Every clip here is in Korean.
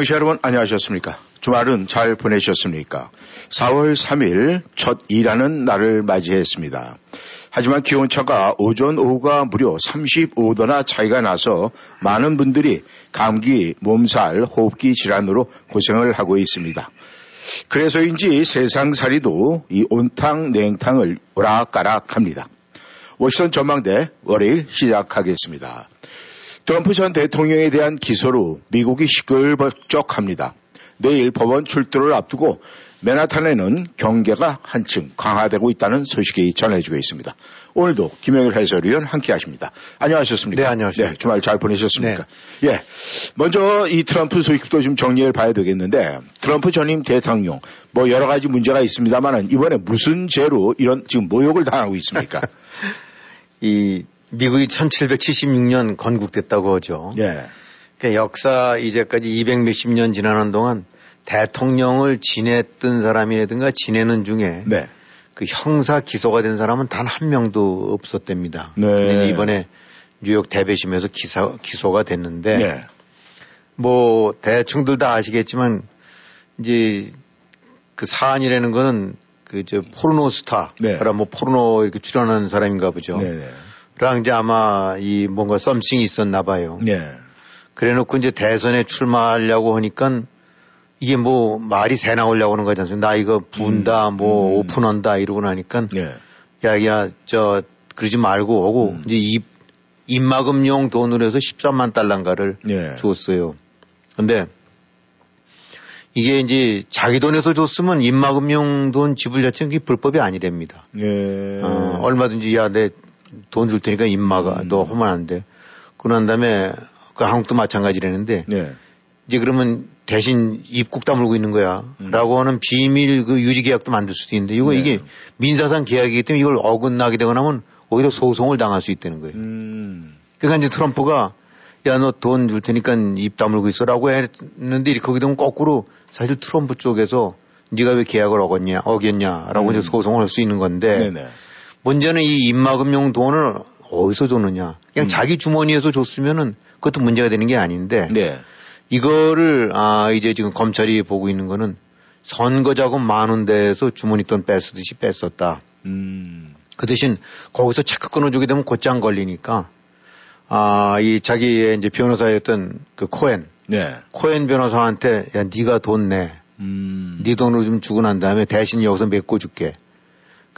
청취자 여러분 안녕하셨습니까? 주말은 잘 보내셨습니까? 4월 3일 첫 일하는 날을 맞이했습니다. 하지만 기온차가 오전 오후가 무려 35도나 차이가 나서 많은 분들이 감기, 몸살, 호흡기 질환으로 고생을 하고 있습니다. 그래서인지 세상살이도 이 온탕 냉탕을 오락가락합니다. 워싱턴 전망대 월요일 시작하겠습니다. 트럼프 전 대통령에 대한 기소로 미국이 시끌벅적합니다. 내일 법원 출두를 앞두고 맨하탄에는 경계가 한층 강화되고 있다는 소식이 전해지고 있습니다. 오늘도 김영일 해설위원 함께 하십니다. 안녕하셨습니까? 네, 안녕하십니까. 네, 주말 잘 보내셨습니까? 네. 예. 먼저 이 트럼프 소식도 좀 정리해 봐야 되겠는데 트럼프 전임 대통령 뭐 여러 가지 문제가 있습니다만은 이번에 무슨 죄로 이런 지금 모욕을 당하고 있습니까? 이 미국이 1776년 건국됐다고 하죠. 예. 그러니까 역사 이제까지 200 몇십 년 지나는 동안 대통령을 지냈던 사람이라든가 지내는 중에 네. 그 형사 기소가 된 사람은 단 한 명도 없었답니다. 네. 이번에 뉴욕 대배심에서 기사, 기소가 됐는데 네. 뭐 대충들 다 아시겠지만 이제 그 사안이라는 거는 그 저 포르노 스타, 네. 뭐 포르노 이렇게 출연하는 사람인가 보죠. 네. 네. 랑 이제 아마 이 뭔가 썸씽이 있었나 봐요. 네. 그래 놓고 이제 대선에 출마하려고 하니까 이게 뭐 말이 새 나오려고 하는 거지 않습니까? 나 이거 부은다, 뭐 음. 오픈한다 이러고 나니까 네. 야, 야, 저 그러지 말고 하고 음. 이제 입, 입막음용 돈으로 해서 13만 달러인가를 네. 주었어요. 근데 이게 이제 자기 돈에서 줬으면 입막음용 돈 지불 자체는 불법이 아니랍니다. 네. 어, 얼마든지 야, 내 돈 줄 테니까 입막아. 음. 너 하면 안 돼. 그런 다음에 그 한국도 마찬가지라는데 네. 이제 그러면 대신 입국 다물고 있는 거야. 음. 라고 하는 비밀 그 유지 계약도 만들 수도 있는데 이거 네. 이게 민사상 계약이기 때문에 이걸 어긋나게 되거나 하면 오히려 소송을 당할 수 있다는 거예요. 음. 그러니까 이제 트럼프가 야, 너 돈 줄 테니까 입 다물고 있어 라고 했는데 이렇게 거기 되면 거꾸로 사실 트럼프 쪽에서 네가 왜 계약을 어겼냐, 어겼냐 라고 음. 이제 소송을 할 수 있는 건데 네네. 문제는 이 입막음용 돈을 어디서 줬느냐. 그냥 음. 자기 주머니에서 줬으면은 그것도 문제가 되는 게 아닌데 네. 이거를 아 이제 지금 검찰이 보고 있는 거는 선거 자금 많은 데에서 주머니 돈 뺐듯이 뺐었다. 음. 그 대신 거기서 체크 끊어주게 되면 곧장 걸리니까 아이 자기의 이제 변호사였던 그 코엔 네. 코엔 변호사한테 야 네가 돈 내. 음. 네 돈으로 좀 주고 난 다음에 대신 여기서 메꿔 줄게.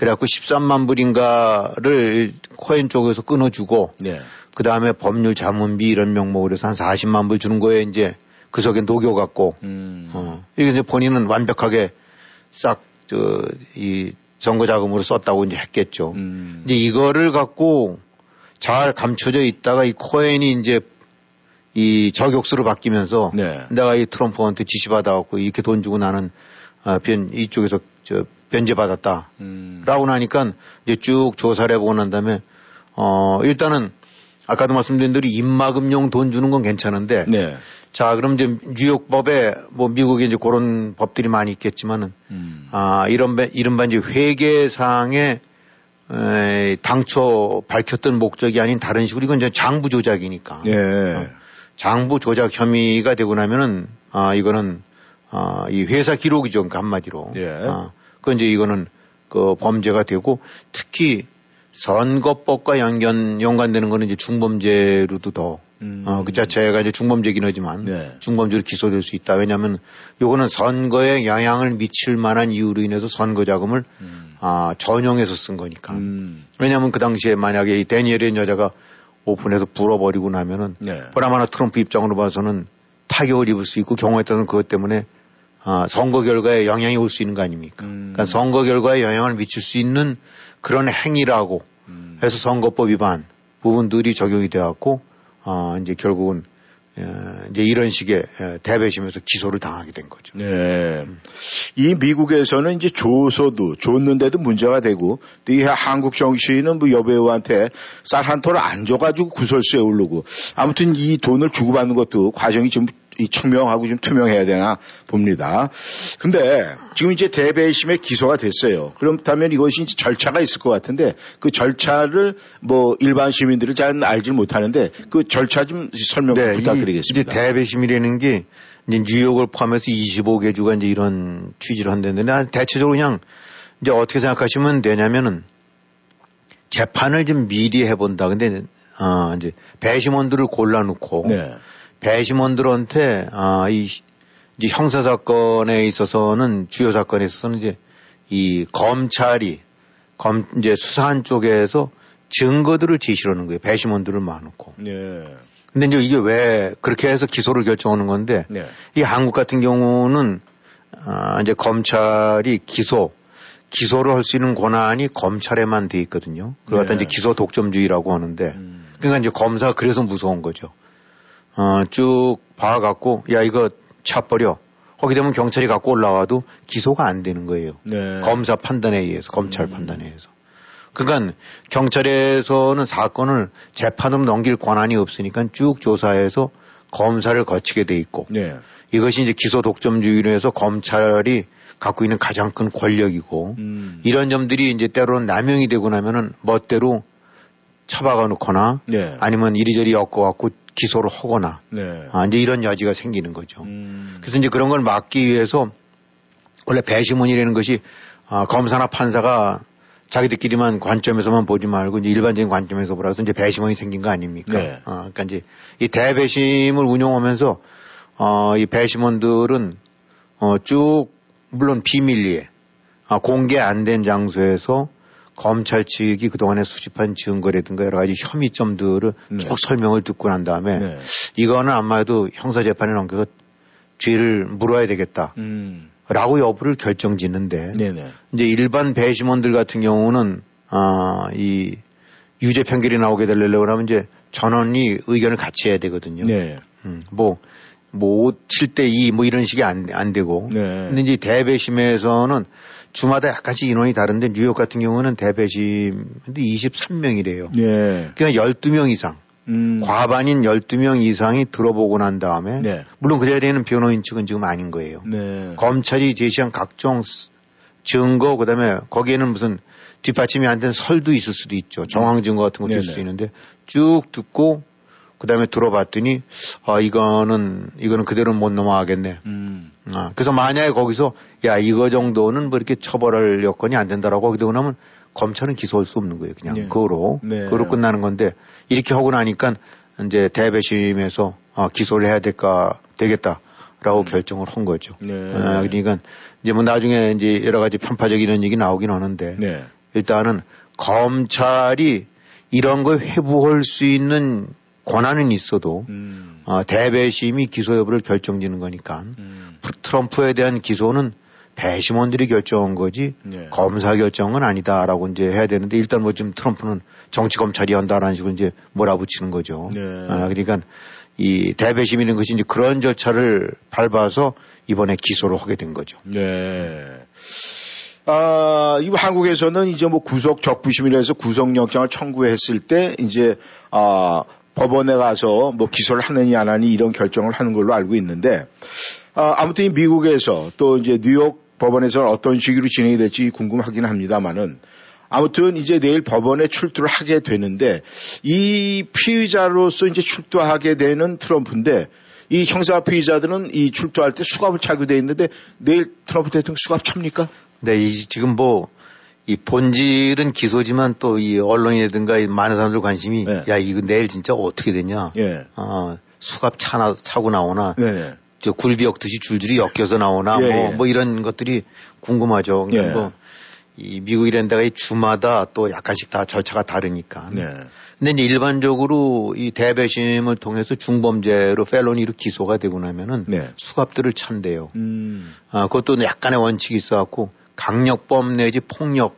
그래갖고 13만 불인가를 코엔 쪽에서 끊어주고 네. 그 다음에 법률 자문비 이런 명목으로 해서 한 40만 불 주는 거에 이제 그 속에 녹여갖고 음. 어. 이게 이제 본인은 완벽하게 싹, 저, 이 선거 자금으로 썼다고 이제 했겠죠. 음. 이제 이거를 갖고 잘 감춰져 있다가 이 코엔이 이제 이 저격수로 바뀌면서 네. 내가 이 트럼프한테 지시받아갖고 이렇게 돈 주고 나는 아, 변, 이쪽에서 저 변제받았다. 음. 라고 나니까 이제 쭉 조사를 해보고 난 다음에 어, 일단은 아까도 말씀드린 대로 입막음용 돈 주는 건 괜찮은데 네. 자, 그럼 이제 뉴욕법에 뭐 미국에 이제 그런 법들이 많이 있겠지만은 음. 아, 이런 바- 이른바 이제 회계상에 에, 당초 밝혔던 목적이 아닌 다른 식으로 이건 이제 장부 조작이니까. 예. 어, 장부 조작 혐의가 되고 나면은 아, 이거는 아, 이 회사 기록이죠. 그러니까 한마디로. 예. 아, 그 이제 이거는 그 범죄가 되고 특히 선거법과 연관 연관되는 거는 이제 중범죄로도 더 음. 어, 그 자체가 이제 중범죄긴 하지만 네. 중범죄로 기소될 수 있다. 왜냐하면 요거는 선거에 영향을 미칠 만한 이유로 인해서 선거 자금을 음. 아, 전용해서 쓴 거니까. 음. 왜냐하면 그 당시에 만약에 이 데니엘이라는 여자가 오픈해서 불어버리고 나면은 네. 보나마나 트럼프 입장으로 봐서는 타격을 입을 수 있고 경우에 따라서는 그것 때문에 아, 선거 결과에 영향이 올 수 있는 거 아닙니까? 음. 그러니까 선거 결과에 영향을 미칠 수 있는 그런 행위라고 음. 해서 선거법 위반 부분들이 적용이 되었고 어, 이제 결국은 어, 이제 이런 식의 어, 대배심에서 기소를 당하게 된 거죠. 네. 이 미국에서는 이제 조서도 줬는데도 문제가 되고 또 이 한국 정치인은 뭐 여배우한테 쌀 한 톨 안 줘가지고 구설수에 오르고 아무튼 이 돈을 주고받는 것도 과정이 좀 이 청명하고 좀 투명해야 되나 봅니다. 근데 지금 이제 대배심에 기소가 됐어요. 그렇다면 이것이 이제 절차가 있을 것 같은데 그 절차를 뭐 일반 시민들은 잘 알지 못하는데 그 절차 좀 설명 네, 부탁드리겠습니다. 이제 대배심이라는 게 이제 뉴욕을 포함해서 25개 주가 이제 이런 취지를 한다는데 난 대체적으로 그냥 이제 어떻게 생각하시면 되냐면은 재판을 좀 미리 해본다. 근데 어 이제 배심원들을 골라놓고 네. 배심원들한테 아, 이 이제 형사 사건에 있어서는 주요 사건에 있어서는 이제 이 검찰이 검 이제 수사한 쪽에서 증거들을 제시하는 거예요. 배심원들을 모아놓고. 네. 근데 이제 이게 왜 그렇게 해서 기소를 결정하는 건데 네. 이 한국 같은 경우는 아 이제 검찰이 기소 기소를 할 수 있는 권한이 검찰에만 돼 있거든요. 그걸 갖다 네. 이제 기소 독점주의라고 하는데 음. 그러니까 이제 검사가 그래서 무서운 거죠. 어, 쭉 봐갖고, 야, 이거 차 버려. 거기 되면 경찰이 갖고 올라와도 기소가 안 되는 거예요. 네. 검사 판단에 의해서, 검찰 음. 판단에 의해서. 그러니까 경찰에서는 사건을 재판으로 넘길 권한이 없으니까 쭉 조사해서 검사를 거치게 돼 있고 네. 이것이 이제 기소 독점주의로 해서 검찰이 갖고 있는 가장 큰 권력이고 음. 이런 점들이 이제 때로는 남용이 되고 나면은 멋대로 처박아 놓거나 네. 아니면 이리저리 엮어 갖고 기소를 하거나 네. 아, 이제 이런 여지가 생기는 거죠. 음. 그래서 이제 그런 걸 막기 위해서 원래 배심원이라는 것이 아, 검사나 판사가 자기들끼리만 관점에서만 보지 말고 이제 일반적인 관점에서 보라서 이제 배심원이 생긴 거 아닙니까? 네. 아, 그러니까 이제 이 대배심을 운용하면서 어, 이 배심원들은 어, 쭉 물론 비밀리에 아, 공개 안 된 장소에서 검찰 측이 그동안에 수집한 증거라든가 여러 가지 혐의점들을 네. 쭉 설명을 듣고 난 다음에 네. 이거는 아마도 형사재판에 넘겨서 죄를 물어야 되겠다. 음. 라고 여부를 결정 짓는데 네네. 이제 일반 배심원들 같은 경우는 아, 이 유죄 판결이 나오게 되려고 하면 이제 전원이 의견을 같이 해야 되거든요. 네. 음, 뭐, 뭐, 7대 2 뭐 이런 식이 안, 안 되고. 네. 근데 이제 대배심에서는 주마다 약간씩 인원이 다른데 뉴욕 같은 경우는 대배심 23명이래요. 예. 그러니까 12명 이상. 음. 과반인 12명 이상이 들어보고 난 다음에 네. 물론 그 자리에는 변호인 측은 지금 아닌 거예요. 네. 검찰이 제시한 각종 증거 그다음에 거기에는 무슨 뒷받침이 안 된 설도 있을 수도 있죠. 정황 증거 같은 것도 있을 수 있는데 쭉 듣고 그 다음에 들어봤더니, 아, 이거는, 이거는 그대로 못 넘어가겠네. 음. 아, 그래서 만약에 거기서, 야, 이거 정도는 뭐 이렇게 처벌할 여건이 안 된다라고 하게 되고 나면 검찰은 기소할 수 없는 거예요. 그냥. 네. 그거로. 네. 그거로 끝나는 건데, 이렇게 하고 나니까 이제 대배심에서 아, 기소를 해야 될까, 되겠다 라고 음. 결정을 한 거죠. 네. 아, 그러니까 이제 뭐 나중에 이제 여러 가지 편파적인 얘기 나오긴 하는데, 네. 일단은 검찰이 이런 걸 회부할 수 있는 권한은 있어도 음. 어, 대배심이 기소 여부를 결정짓는 거니까 음. 트럼프에 대한 기소는 배심원들이 결정한 거지 네. 검사 결정은 아니다라고 이제 해야 되는데 일단 뭐 지금 트럼프는 정치 검찰이 한다라는 식으로 이제 몰아붙이는 거죠. 네. 아, 그러니까 이 대배심이라는 것이 이제 그런 절차를 밟아서 이번에 기소를 하게 된 거죠. 네. 아, 이 한국에서는 이제 뭐 구속 적부심이라 해서 구속 영장을 청구했을 때 이제 아, 법원에 가서 뭐 기소를 하느냐 안 하느냐 이런 결정을 하는 걸로 알고 있는데 아, 아무튼 미국에서 또 이제 뉴욕 법원에서는 어떤 식으로 진행이 될지 궁금하긴 합니다만은 아무튼 이제 내일 법원에 출두를 하게 되는데 이 피의자로서 이제 출두하게 되는 트럼프인데 이 형사 피의자들은 이 출두할 때 수갑을 차게 돼 있는데 내일 트럼프 대통령 수갑 찹니까? 네, 이 지금 뭐 이 본질은 기소지만 또 이 언론이라든가 많은 사람들 관심이 네. 야 이거 내일 진짜 어떻게 되냐. 예. 어, 수갑 차나 차고 나오나. 네. 저 굴비 엮듯이 줄줄이 엮여서 나오나 예, 뭐, 예. 뭐 이런 것들이 궁금하죠. 예. 뭐 이 미국 이런 데가 이 주마다 또 약간씩 다 절차가 다르니까. 네. 근데 이제 일반적으로 이 대배심을 통해서 중범죄로 펠로니로 기소가 되고 나면은 네. 수갑들을 찬대요. 음. 아, 그것도 약간의 원칙이 있어 갖고 강력범 내지 폭력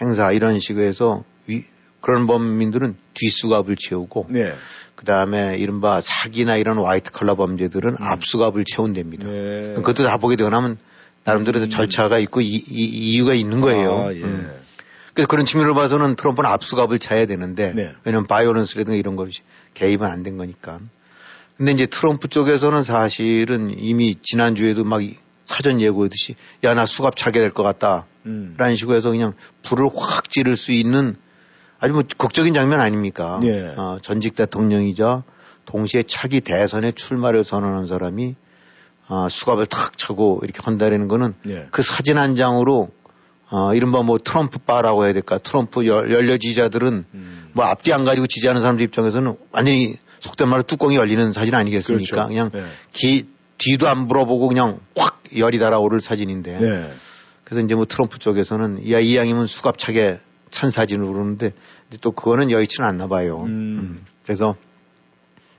행사 이런 식으로 해서 위, 그런 범인들은 뒷수갑을 채우고 네. 그 다음에 이른바 사기나 이런 화이트 컬러 범죄들은 앞수갑을 채운답니다. 네. 그것도 다 보게 되고 나면 나름대로 절차가 있고 이, 이, 유가 있는 거예요. 아, 예. 음. 그래서 그런 측면으로 봐서는 트럼프는 압수갑을 차야 되는데 네. 왜냐하면 바이오런스라든가 이런 것이 개입은 안 된 거니까. 근데 이제 트럼프 쪽에서는 사실은 이미 지난주에도 막 사전 예고했듯이 야 나 수갑 차게 될 것 같다. 음. 라는 식으로 해서 그냥 불을 확 지를 수 있는 아주 뭐 극적인 장면 아닙니까? 예. 어, 전직 대통령이자 동시에 차기 대선에 출마를 선언한 사람이 어, 수갑을 탁 차고 이렇게 한다라는 거는 예. 그 사진 한 장으로 어, 이른바 뭐 트럼프 바라고 해야 될까? 트럼프 열, 열려 지지자들은 음. 뭐 앞뒤 안 가지고 지지하는 사람들 입장에서는 완전히 속된 말로 뚜껑이 열리는 사진 아니겠습니까? 그렇죠. 그냥 네. 기, 뒤도 안 물어보고 그냥 확 열이 달아오를 사진인데. 네. 그래서 이제 뭐 트럼프 쪽에서는 야, 이왕이면 수갑차게 찬 사진으로 그러는데 근데 또 그거는 여의치는 않나 봐요. 음. 음. 그래서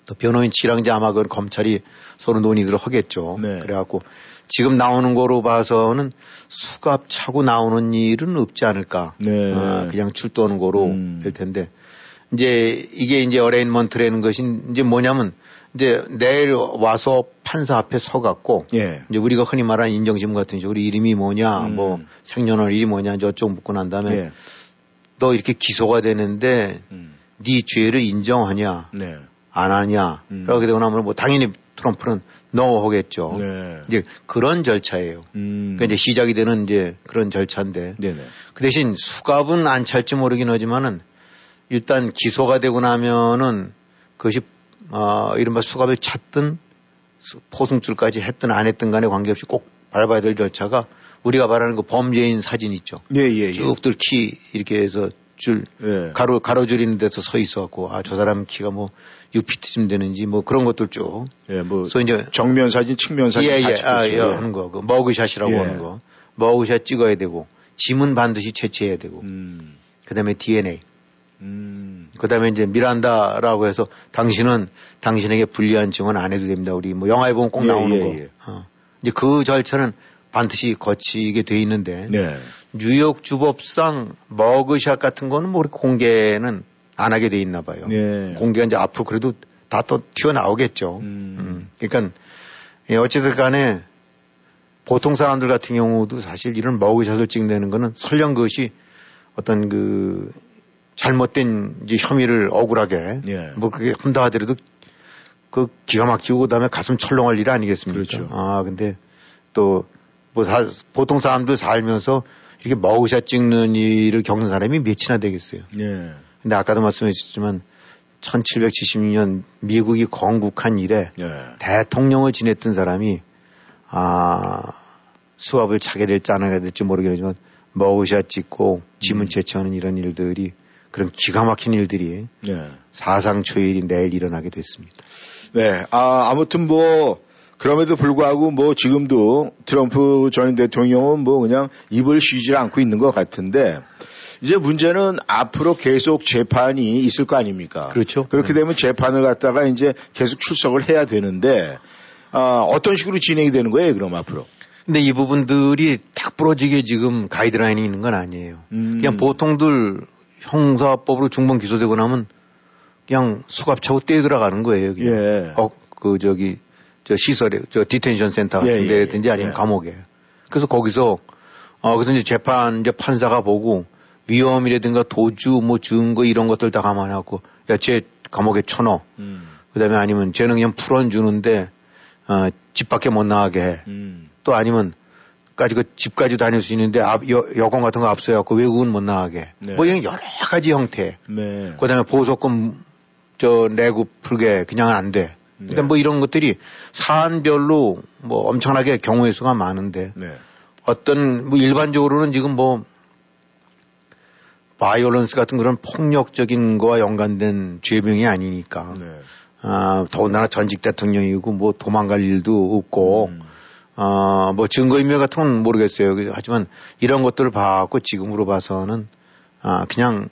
또 변호인 이제 아마 그 검찰이 서로 논의를 하겠죠. 네. 그래갖고 지금 나오는 거로 봐서는 수갑 차고 나오는 일은 없지 않을까. 네. 어, 그냥 출두하는 거로 음. 될 텐데 이제 이게 이제 arraignment라는 것이 이제 뭐냐면 이제 내일 와서 판사 앞에 서갖고 예. 이제 우리가 흔히 말하는 인정심문 같은 식으로 이름이 뭐냐, 음. 뭐 생년월 일이 뭐냐, 이제 어쩌고 묻고 난 다음에 예. 너 이렇게 기소가 되는데 음. 네 죄를 인정하냐, 네. 안 하냐, 음. 그러게 되고 나면 뭐 당연히 트럼프는 no 하겠죠. 네. 이제 그런 절차예요. 음. 그러니까 이제 시작이 되는 이제 그런 절차인데 네네. 그 대신 수갑은 안 찰지 모르긴 하지만은 일단 기소가 되고 나면은 그것이 어 이른바 수갑을 찼든 수- 포승줄까지 했든 안 했든 간에 관계없이 꼭 밟아야 될 절차가 우리가 말하는 그 범죄인 사진 있죠. 예, 예, 예. 쭉 뚫기 이렇게 해서 줄 예. 가로 가로줄 있는 데서 서 있어 갖고 아 저 사람 키가 뭐 6피트쯤 되는지 뭐 그런 것들 쭉. 예, 뭐 그래서 이제 정면 사진, 측면 사진 예, 다 예, 아, 예. 하는 거. 그 머그샷이라고 예. 하는 거. 머그샷 찍어야 되고 짐은 반드시 채취해야 되고 음. 그다음에 DNA. 음. 그 다음에 이제 미란다라고 해서 당신은 당신에게 불리한 증언 안 해도 됩니다. 우리 뭐 영화에 보면 꼭 예, 나오는 예, 거. 예. 어. 이제 그 절차는 반드시 거치게 돼 있는데 네. 뉴욕 주법상 머그샷 같은 거는 뭐 공개는 안 하게 돼 있나 봐요. 네. 공개가 이제 앞으로 그래도 다 또 튀어나오겠죠. 음. 음. 그러니까 예, 어쨌든 간에 보통 사람들 같은 경우도 사실 이런 머그샷을 찍는 거는 설령 그것이 어떤 그 잘못된 이제 혐의를 억울하게 예. 뭐 그게 한다 하더라도 그 기가 막히고 그다음에 가슴 철렁할 일 아니겠습니까? 그렇죠. 아 근데 또 뭐 보통 사람들 살면서 이렇게 머그샷 찍는 일을 겪는 사람이 몇이나 되겠어요. 예. 근데 아까도 말씀하셨지만 1776년 미국이 건국한 이래 예. 대통령을 지냈던 사람이 아 수압을 차게 될지 안 하게 될지 모르겠지만 머그샷 찍고 지문 채취하는 이런 일들이 그런 기가 막힌 일들이 예. 사상 초일이 내일 일어나게 됐습니다. 네. 아, 아무튼 뭐, 그럼에도 불구하고 뭐 지금도 트럼프 전 대통령은 뭐 그냥 입을 쉬지 않고 있는 것 같은데 이제 문제는 앞으로 계속 재판이 있을 거 아닙니까? 그렇죠. 그렇게 되면 재판을 갖다가 이제 계속 출석을 해야 되는데 아, 어떤 식으로 진행이 되는 거예요, 그럼 앞으로? 근데 이 부분들이 딱 부러지게 지금 가이드라인이 있는 건 아니에요. 음. 그냥 보통들 형사법으로 중범 기소되고 나면 그냥 수갑 차고 떼 들어가는 거예요. 그냥. 예. 어, 그 저기 저 시설에 저 detention center 같은 예, 예, 데든지 아니면 예. 감옥에. 그래서 거기서 어 그래서 이제 재판 이제 판사가 보고 위험이라든가 도주 뭐 증거 이런 것들 다 감안하고 야, 쟤 감옥에 쳐넣어. 음. 그다음에 아니면 쟤는 그냥 풀어 주는데 어, 집 밖에 못 나가게 해. 음. 또 아니면 까지 그 집까지 다닐 수 있는데 앞, 여, 여권 같은 거 앞서갖고 외국은 못 나가게. 네. 뭐 이런 여러 가지 형태. 네. 그다음에 보석금 저 내고 풀게 그냥은 안 돼. 그러니까 네. 뭐 이런 것들이 사안별로 뭐 엄청나게 경우의 수가 많은데 네. 어떤 뭐 일반적으로는 지금 뭐 바이올런스 같은 그런 폭력적인 거와 연관된 죄명이 아니니까 네. 아 더군다나 전직 대통령이고 뭐 도망갈 일도 없고 음. 어, 뭐 증거인멸 같은 건 모르겠어요. 그- 하지만 이런 것들을 봐갖고 지금으로 봐서는 아, 그냥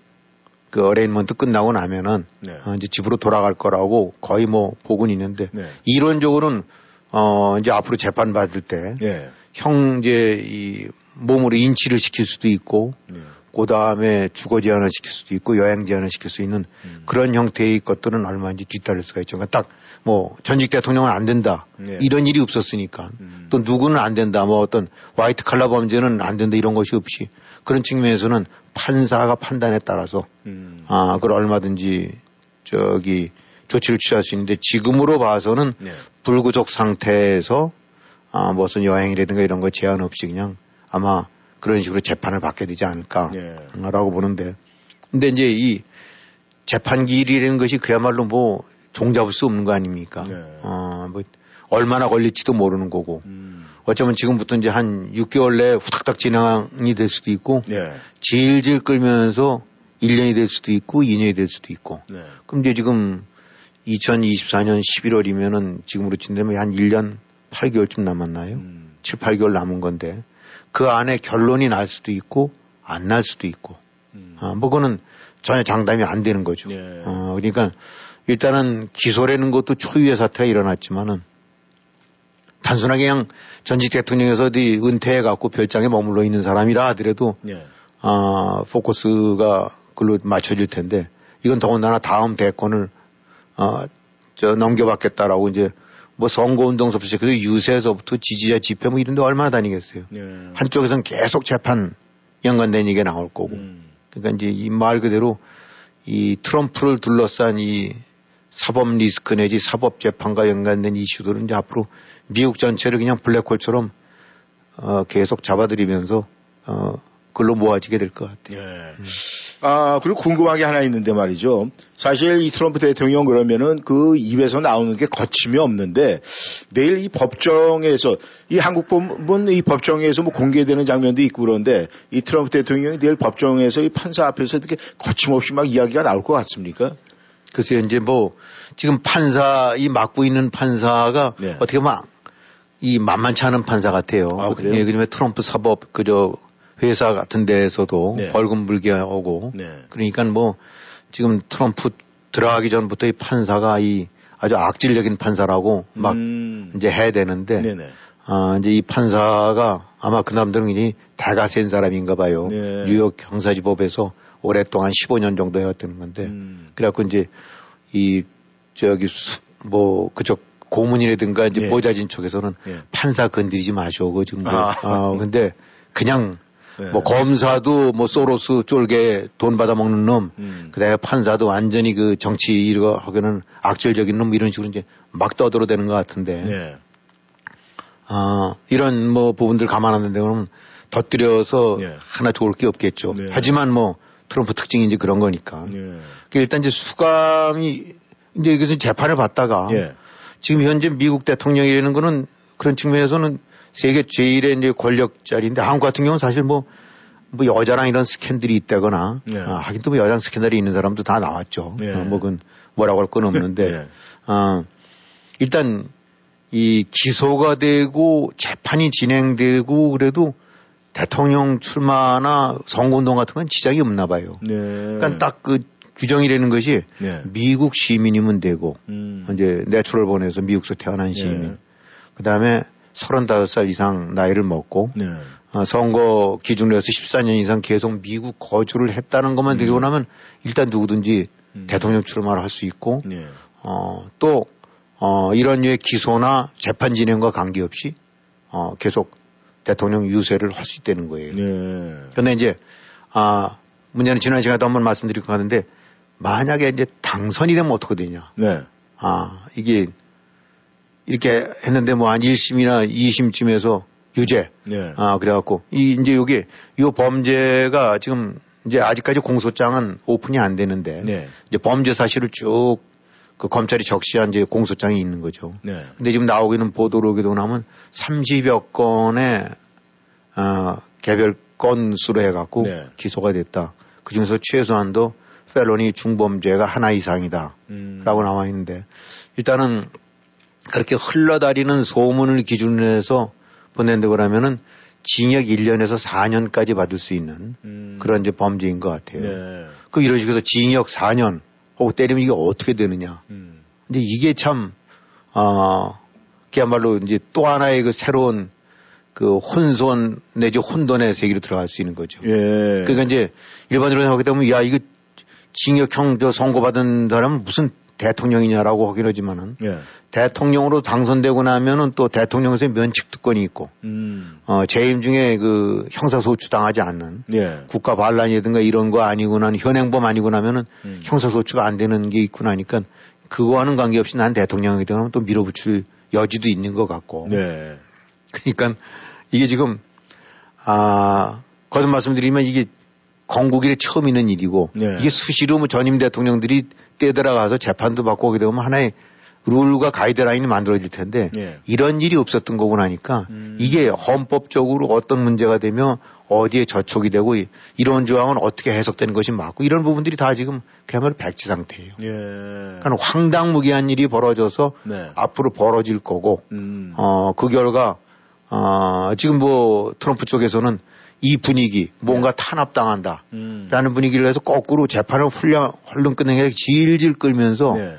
그 arraignment 끝나고 나면은 네. 어, 이제 집으로 돌아갈 거라고 거의 뭐 보고는 있는데 네. 이론적으로는 어, 이제 앞으로 재판 받을 때 예. 형제 이 몸으로 인치를 시킬 수도 있고 네. 그 다음에 주거 제한을 시킬 수도 있고 여행 제한을 시킬 수 있는 음. 그런 형태의 것들은 얼마든지 뒤따를 수가 있죠. 그러니까 딱 뭐 전직 대통령은 안 된다. 네. 이런 일이 없었으니까. 음. 또 누구는 안 된다. 뭐 어떤 화이트 칼라 범죄는 안 된다. 이런 것이 없이 그런 측면에서는 판사가 판단에 따라서 음. 아, 그걸 얼마든지 저기 조치를 취할 수 있는데 지금으로 봐서는 네. 불구속 상태에서 아, 무슨 여행이라든가 이런 거 제한 없이 그냥 아마 그런 식으로 재판을 받게 되지 않을까라고 네. 보는데 근데 이제 이 재판 기일이라는 것이 그야말로 뭐 종잡을 수 없는 거 아닙니까? 네. 어, 뭐 얼마나 걸릴지도 모르는 거고. 음. 어쩌면 지금부터 이제 한 6개월 내에 후닥닥 진행이 될 수도 있고, 네. 질질 끌면서 1년이 될 수도 있고, 2년이 될 수도 있고. 네. 그럼 이제 지금 2024년 11월이면은 지금으로 친다면 한 1년 8개월쯤 남았나요? 음. 7, 8개월 남은 건데, 그 안에 결론이 날 수도 있고, 안 날 수도 있고. 음. 아, 뭐 그거는 전혀 장담이 안 되는 거죠. 네. 어, 그러니까 일단은 기소라는 것도 초유의 사태가 일어났지만은 단순하게 그냥 전직 대통령에서 어디 은퇴해 갖고 별장에 머물러 있는 사람이라 하더라도 네. 아, 포커스가 글로 맞춰질 텐데 이건 더군다나 다음 대권을 어, 저 넘겨받겠다라고 이제 뭐 선거운동서부터 시작해서 유세에서부터 지지자 집회 뭐 이런 데 얼마나 다니겠어요. 네. 한쪽에서는 계속 재판 연관된 얘기가 나올 거고. 음. 그러니까 이제 이 말 그대로 이 트럼프를 둘러싼 이 사법 리스크 내지 사법 재판과 연관된 이슈들은 이제 앞으로 미국 전체를 그냥 블랙홀처럼 어, 계속 잡아들이면서 어, 글로 모아지게 될 것 같아요. 예. 음. 아, 그리고 궁금한 게 하나 있는데 말이죠. 사실 이 트럼프 대통령 그러면은 그 입에서 나오는 게 거침이 없는데 내일 이 법정에서 이 한국 법은 이 법정에서 뭐 공개되는 장면도 있고 그런데 이 트럼프 대통령이 내일 법정에서 이 판사 앞에서 이렇게 거침없이 막 이야기가 나올 것 같습니까? 글쎄요, 이제 뭐 지금 판사 이 맡고 있는 판사가 네. 어떻게 보면 이 만만치 않은 판사 같아요. 아, 그래요? 예, 그러면 트럼프 사법 그저 회사 같은 데에서도 네. 벌금 물게 하고 네. 그러니까 뭐 지금 트럼프 들어가기 전부터 이 판사가 이 아주 악질적인 판사라고 막 음. 이제 해야 되는데 네네. 아 이제 이 판사가 아마 그 남들은 이 대가 센 사람인가 봐요. 네. 뉴욕 경사지법에서 오랫동안 15년 정도 해왔다는 건데 음. 그래갖고 이제 이 저기 수, 뭐 그쪽 고문이라든가 이제 네. 보좌진 쪽에서는 네. 판사 건드리지 마시고 지금 뭐, 아. 어, 근데 그냥 네. 뭐 검사도 뭐 소로스 쫄게 돈 받아 먹는 놈, 음. 그다음에 판사도 완전히 그 정치 이거 하기는 악질적인 놈 이런 식으로 이제 막 떠들어대는 것 같은데, 네. 아 이런 뭐 부분들 감안하는데 그러면 덧들여서 네. 하나 좋을 게 없겠죠. 네. 하지만 뭐 트럼프 특징이 이제 그런 거니까. 네. 그러니까 일단 이제 수감이 이제 여기서 재판을 받다가 예. 지금 현재 미국 대통령이라는 거는 그런 측면에서는 세계 제일의 이제 권력 자리인데 한국 같은 경우는 사실 뭐, 뭐 여자랑 이런 스캔들이 있다거나 네. 아, 하긴 또 뭐 여자랑 스캔들이 있는 사람도 다 나왔죠. 네. 어, 뭐 그건 뭐라고 할 건 없는데 네. 어, 일단 이 기소가 되고 재판이 진행되고 그래도 대통령 출마나 선거운동 같은 건 지장이 없나 봐요. 네. 그러니까 딱 그 규정이라는 것이 네. 미국 시민이면 되고 음. 이제 natural born에서 미국에서 태어난 시민. 네. 그 다음에 35살 이상 나이를 먹고 네. 어, 선거 기준으로 해서 14년 이상 계속 미국 거주를 했다는 것만 음. 되고 나면 일단 누구든지 음. 대통령 출마를 할 수 있고 네. 어, 또 어, 이런 류의 기소나 재판 진행과 관계없이 어, 계속 대통령 유세를 할 수 있다는 거예요. 네. 그런데 이제 아 문제는 지난 시간에도 한번 말씀드리고 하는데 만약에 이제 당선이 되면 어떻게 되냐. 네. 아 이게 이렇게 했는데 뭐 한 1심이나 2심쯤에서 유죄. 네. 아, 그래갖고, 이, 이제 여기, 이 범죄가 지금 이제 아직까지 공소장은 오픈이 안 되는데, 네. 이제 범죄 사실을 쭉 그 검찰이 적시한 이제 공소장이 있는 거죠. 네. 근데 지금 나오기는 보도로 오기도 나면 30여 건의, 어, 개별 건수로 해갖고 네. 기소가 됐다. 그 중에서 최소한도 펠로니 중범죄가 하나 이상이다. 음. 라고 나와 있는데, 일단은 그렇게 흘러다니는 소문을 기준으로 해서 보낸다고 하면은 징역 1년에서 4년까지 받을 수 있는 음. 그런 이제 범죄인 것 같아요. 네. 그 이런 식으로 징역 4년 하고 때리면 이게 어떻게 되느냐. 음. 근데 이게 참, 어, 그야말로 이제 또 하나의 그 새로운 그 혼돈 내지 혼돈의 세계로 들어갈 수 있는 거죠. 예. 그러니까 이제 일반적으로 하게 되면 야 이거 징역형 저 선고받은 사람은 무슨 대통령이냐라고 하긴 하지만은 예. 대통령으로 당선되고 나면은 또 대통령에서 면책 특권이 있고 음. 어 재임 중에 그 형사 소추 당하지 않는 예. 국가 반란이든가 이런 거 아니고 나는 현행범 아니고 나면은 음. 형사 소추가 안 되는 게 있고 나니까 그거와는 관계없이 난 대통령이 되면 또 밀어붙일 여지도 있는 것 같고 네. 그러니까 이게 지금 아 거듭 말씀드리면 이게 건국일에 처음 있는 일이고 네. 이게 수시로 뭐 전임 대통령들이 떼들어가서 재판도 받고 오게 되면 하나의 룰과 가이드라인이 만들어질 텐데 네. 이런 일이 없었던 거고 나니까 음. 이게 헌법적으로 어떤 문제가 되며 어디에 저촉이 되고 이- 이런 조항은 어떻게 해석되는 것이 맞고 이런 부분들이 다 지금 그야말로 백지 상태예요. 예. 그러니까 황당무계한 일이 벌어져서 네. 앞으로 벌어질 거고 음. 어, 그 결과, 어, 지금 뭐 트럼프 쪽에서는 이 분위기, 뭔가 탄압당한다. 음. 라는 분위기를 해서 거꾸로 재판을 훌륭, 헐렁 끝낸 게 질질 끌면서 네.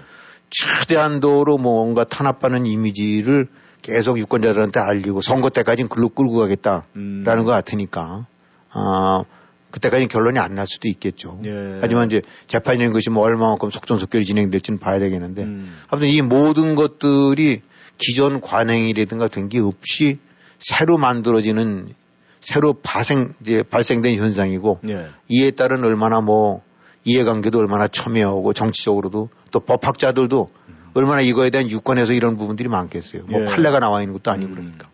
최대한도로 뭔가 탄압하는 이미지를 계속 유권자들한테 알리고 선거 때까지는 글로 끌고 가겠다라는 음. 것 같으니까, 아, 그때까지는 결론이 안 날 수도 있겠죠. 예. 하지만 이제 재판이라는 것이 뭐 얼마만큼 속전속결이 진행될지는 봐야 되겠는데, 음. 아무튼 이 모든 것들이 기존 관행이라든가 된 게 없이 새로 만들어지는 새로 발생 이제 발생된 현상이고 예. 이에 따른 얼마나 뭐 이해관계도 얼마나 첨예하고 정치적으로도 또 법학자들도 얼마나 이거에 대한 유권에서 이런 부분들이 많겠어요. 뭐 예. 판례가 나와 있는 것도 아니고 음. 그러니까.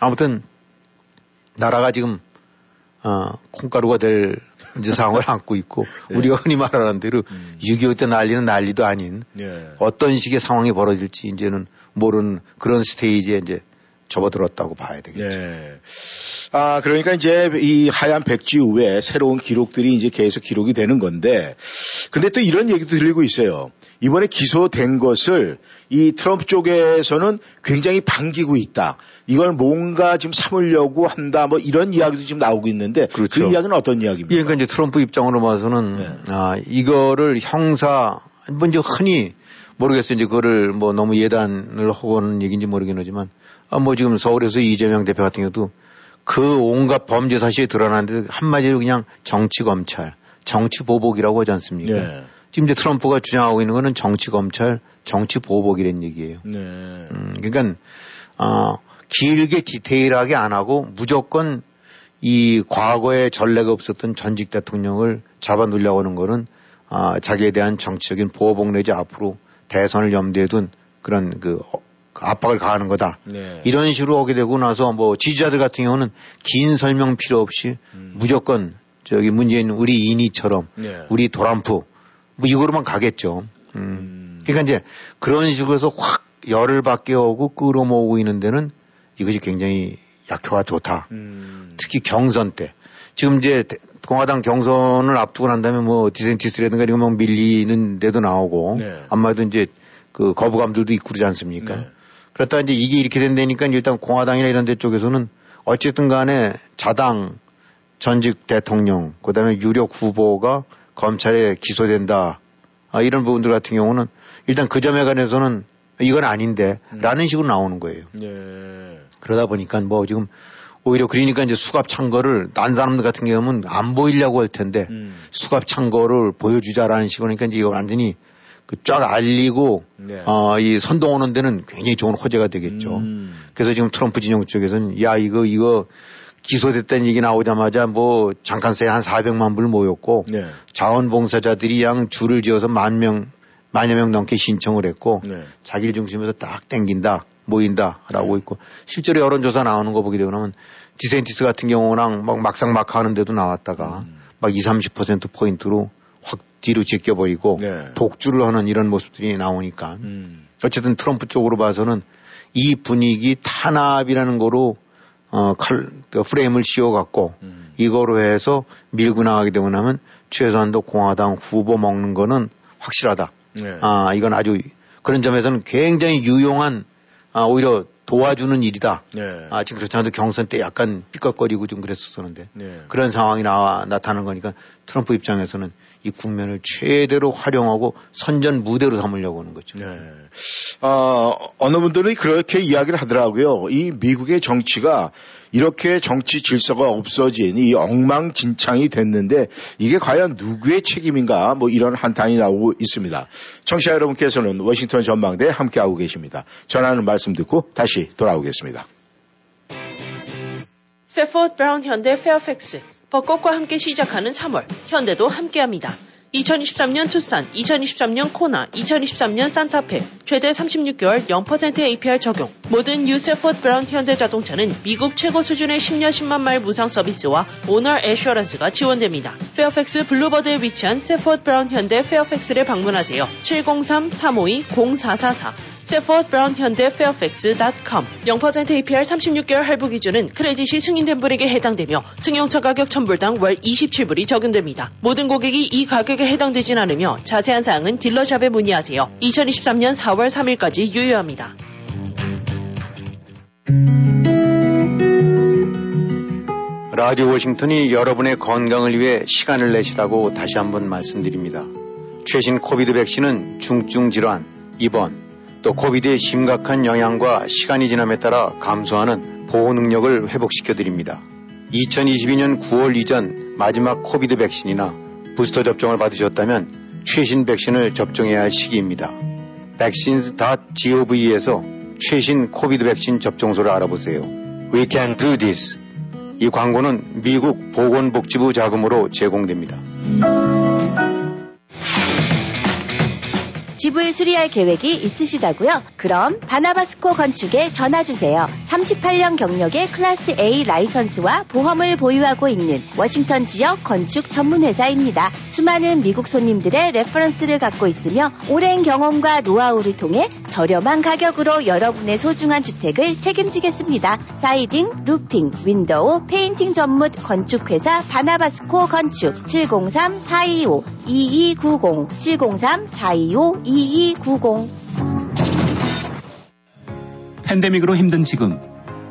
아무튼 나라가 지금 어, 콩가루가 될 이제 상황을 안고 있고 예. 우리가 흔히 말하는 대로 음. 6.25때 난리는 난리도 아닌 예. 어떤 식의 상황이 벌어질지 이제는 모르는 그런 스테이지에 이제 접어들었다고 봐야 되겠죠. 예. 아, 그러니까 이제 이 하얀 백지 후에 새로운 기록들이 이제 계속 기록이 되는 건데, 근데 또 이런 얘기도 들리고 있어요. 이번에 기소된 것을 이 트럼프 쪽에서는 굉장히 반기고 있다. 이걸 뭔가 지금 삼으려고 한다. 뭐 이런 이야기도 지금 나오고 있는데, 그 그렇죠. 이야기는 어떤 이야기입니까? 예, 그러니까 이제 트럼프 입장으로 봐서는 네. 아 이거를 형사 뭐 이제 흔히 모르겠어요. 이제 그거를 뭐 너무 예단을 하고 하는 얘기인지 모르긴 하지만 아 뭐 지금 서울에서 이재명 대표 같은 경우도 그 온갖 범죄 사실이 드러나는데 한마디로 그냥 정치 검찰, 정치 보복이라고 하지 않습니까? 네. 지금 이제 트럼프가 주장하고 있는 거는 정치 검찰, 정치 보복이라는 얘기예요. 네. 음, 그러니까 어, 길게 디테일하게 안 하고 무조건 이 과거에 전례가 없었던 전직 대통령을 잡아 누려고 하는 거는 아, 자기에 대한 정치적인 보복 내지 앞으로 대선을 염두에 둔 그런 그 압박을 가하는 거다. 네. 이런 식으로 오게 되고 나서 뭐 지지자들 같은 경우는 긴 설명 필요 없이 음. 무조건 저기 문재인 우리 이니처럼 네. 우리 도란프 뭐 이거로만 가겠죠. 음. 음. 그러니까 이제 그런 식으로 해서 확 열을 받게 오고 끌어모으고 있는 데는 이것이 굉장히 약효가 좋다. 음. 특히 경선 때. 지금 이제 대- 공화당 경선을 앞두고 난 다음에 뭐 디센티스라든가 이런 거 밀리는 데도 나오고 네. 아마도 이제 그 거부감들도 있고 그러지 않습니까? 네. 그렇다 이제 이게 이렇게 된다니까 일단 공화당이나 이런 데 쪽에서는 어쨌든 간에 자당 전직 대통령 그다음에 유력 후보가 검찰에 기소된다. 아, 이런 부분들 같은 경우는 일단 그 점에 관해서는 이건 아닌데 라는 식으로 나오는 거예요. 네. 그러다 보니까 뭐 지금 오히려 그러니까 이제 수갑 찬 거를 난 사람들 같은 경우는 안 보이려고 할 텐데 음. 수갑 찬 거를 보여주자라는 식으로 그러니까 이제 이거 완전히 그 쫙 알리고 네. 어, 이 선동 오는 데는 굉장히 좋은 호재가 되겠죠. 음. 그래서 지금 트럼프 진영 쪽에서는 야 이거 이거 기소됐다는 얘기 나오자마자 뭐 잠깐 새 한 400만 불 모였고 네. 자원봉사자들이 양 줄을 지어서 만 명, 만여 명 넘게 신청을 했고 네. 자기를 중심에서 딱 땡긴다, 모인다라고 있고 실제로 여론조사 나오는 거 보게 되고 나면 디샌티스 같은 경우랑 막 막상막하인데도 나왔다가 음. 막 20, 30% 포인트로 확 뒤로 제껴버리고 네. 독주를 하는 이런 모습들이 나오니까 음. 어쨌든 트럼프 쪽으로 봐서는 이 분위기 탄압이라는 거로 어, 칼, 그 프레임을 씌워갖고 음. 이거로 해서 밀고 나가게 되고 나면 최소한도 공화당 후보 먹는 거는 확실하다. 네. 아, 이건 아주 그런 점에서는 굉장히 유용한 아, 오히려 도와주는 일이다. 네. 아, 지금 그렇지 않아도 경선 때 약간 삐걱거리고 좀 그랬었었는데 네. 그런 상황이 나와 나타나는 거니까 트럼프 입장에서는 이 국면을 최대로 활용하고 선전 무대로 삼으려고 하는 거죠. 네. 어, 어느 분들이 그렇게 이야기를 하더라고요. 이 미국의 정치가 이렇게 정치 질서가 없어진 이 엉망진창이 됐는데 이게 과연 누구의 책임인가 뭐 이런 한탄이 나오고 있습니다. 청취자 여러분께서는 워싱턴 전망대 함께하고 계십니다. 전하는 말씀 듣고 다시 돌아오겠습니다. 세포드 브라운 현대 페어팩스 벚꽃과 함께 시작하는 3월 현대도 함께합니다. 2023년 투싼, 2023년 코나, 2023년 산타페 최대 36개월 0% APR 적용. 모든 유세포드 브라운 현대자동차는 미국 최고 수준의 10년 10만 마일 무상 서비스와 Owner Assurance가 지원됩니다. 페어팩스 Boulevard에 위치한 세포드 브라운 현대 페어팩스를 방문하세요. 703-352-0444 세포드 브라운 현대 페어팩스.com 0% APR 36개월 할부 기준은 credit이 승인된 분에게 해당되며 승용차 가격 1000불당 월 27불이 적용됩니다. 모든 고객이 이 가격에 해당되진 않으며 자세한 사항은 dealer shop에 문의하세요. 2023년 4월 3일까지 유효합니다. 라디오 워싱턴이 여러분의 건강을 위해 시간을 내시라고 다시 한번 말씀드립니다. 최신 COVID 백신은 중증 질환, 입원, 또 COVID의 심각한 영향과 시간이 지남에 따라 감소하는 보호 능력을 회복시켜 드립니다. 2022년 9월 이전 마지막 COVID 백신이나 부스터 접종을 받으셨다면 최신 백신을 접종해야 할 시기입니다. vaccines.gov에서 최신 COVID 백신 접종소를 알아보세요. We can do this. 이 광고는 미국 보건복지부 자금으로 제공됩니다. 집을 수리할 계획이 있으시다고요? 그럼 바나바스코 건축에 전화 주세요. 38년 경력의 class A 라이선스와 보험을 보유하고 있는 워싱턴 지역 건축 전문 회사입니다. 수많은 미국 손님들의 reference를 갖고 있으며 오랜 경험과 노하우를 통해 저렴한 가격으로 여러분의 소중한 주택을 책임지겠습니다. siding, roofing, window, painting 전문 건축회사 바나바스코 건축 703-425-2290 703-425-2290 팬데믹으로 힘든 지금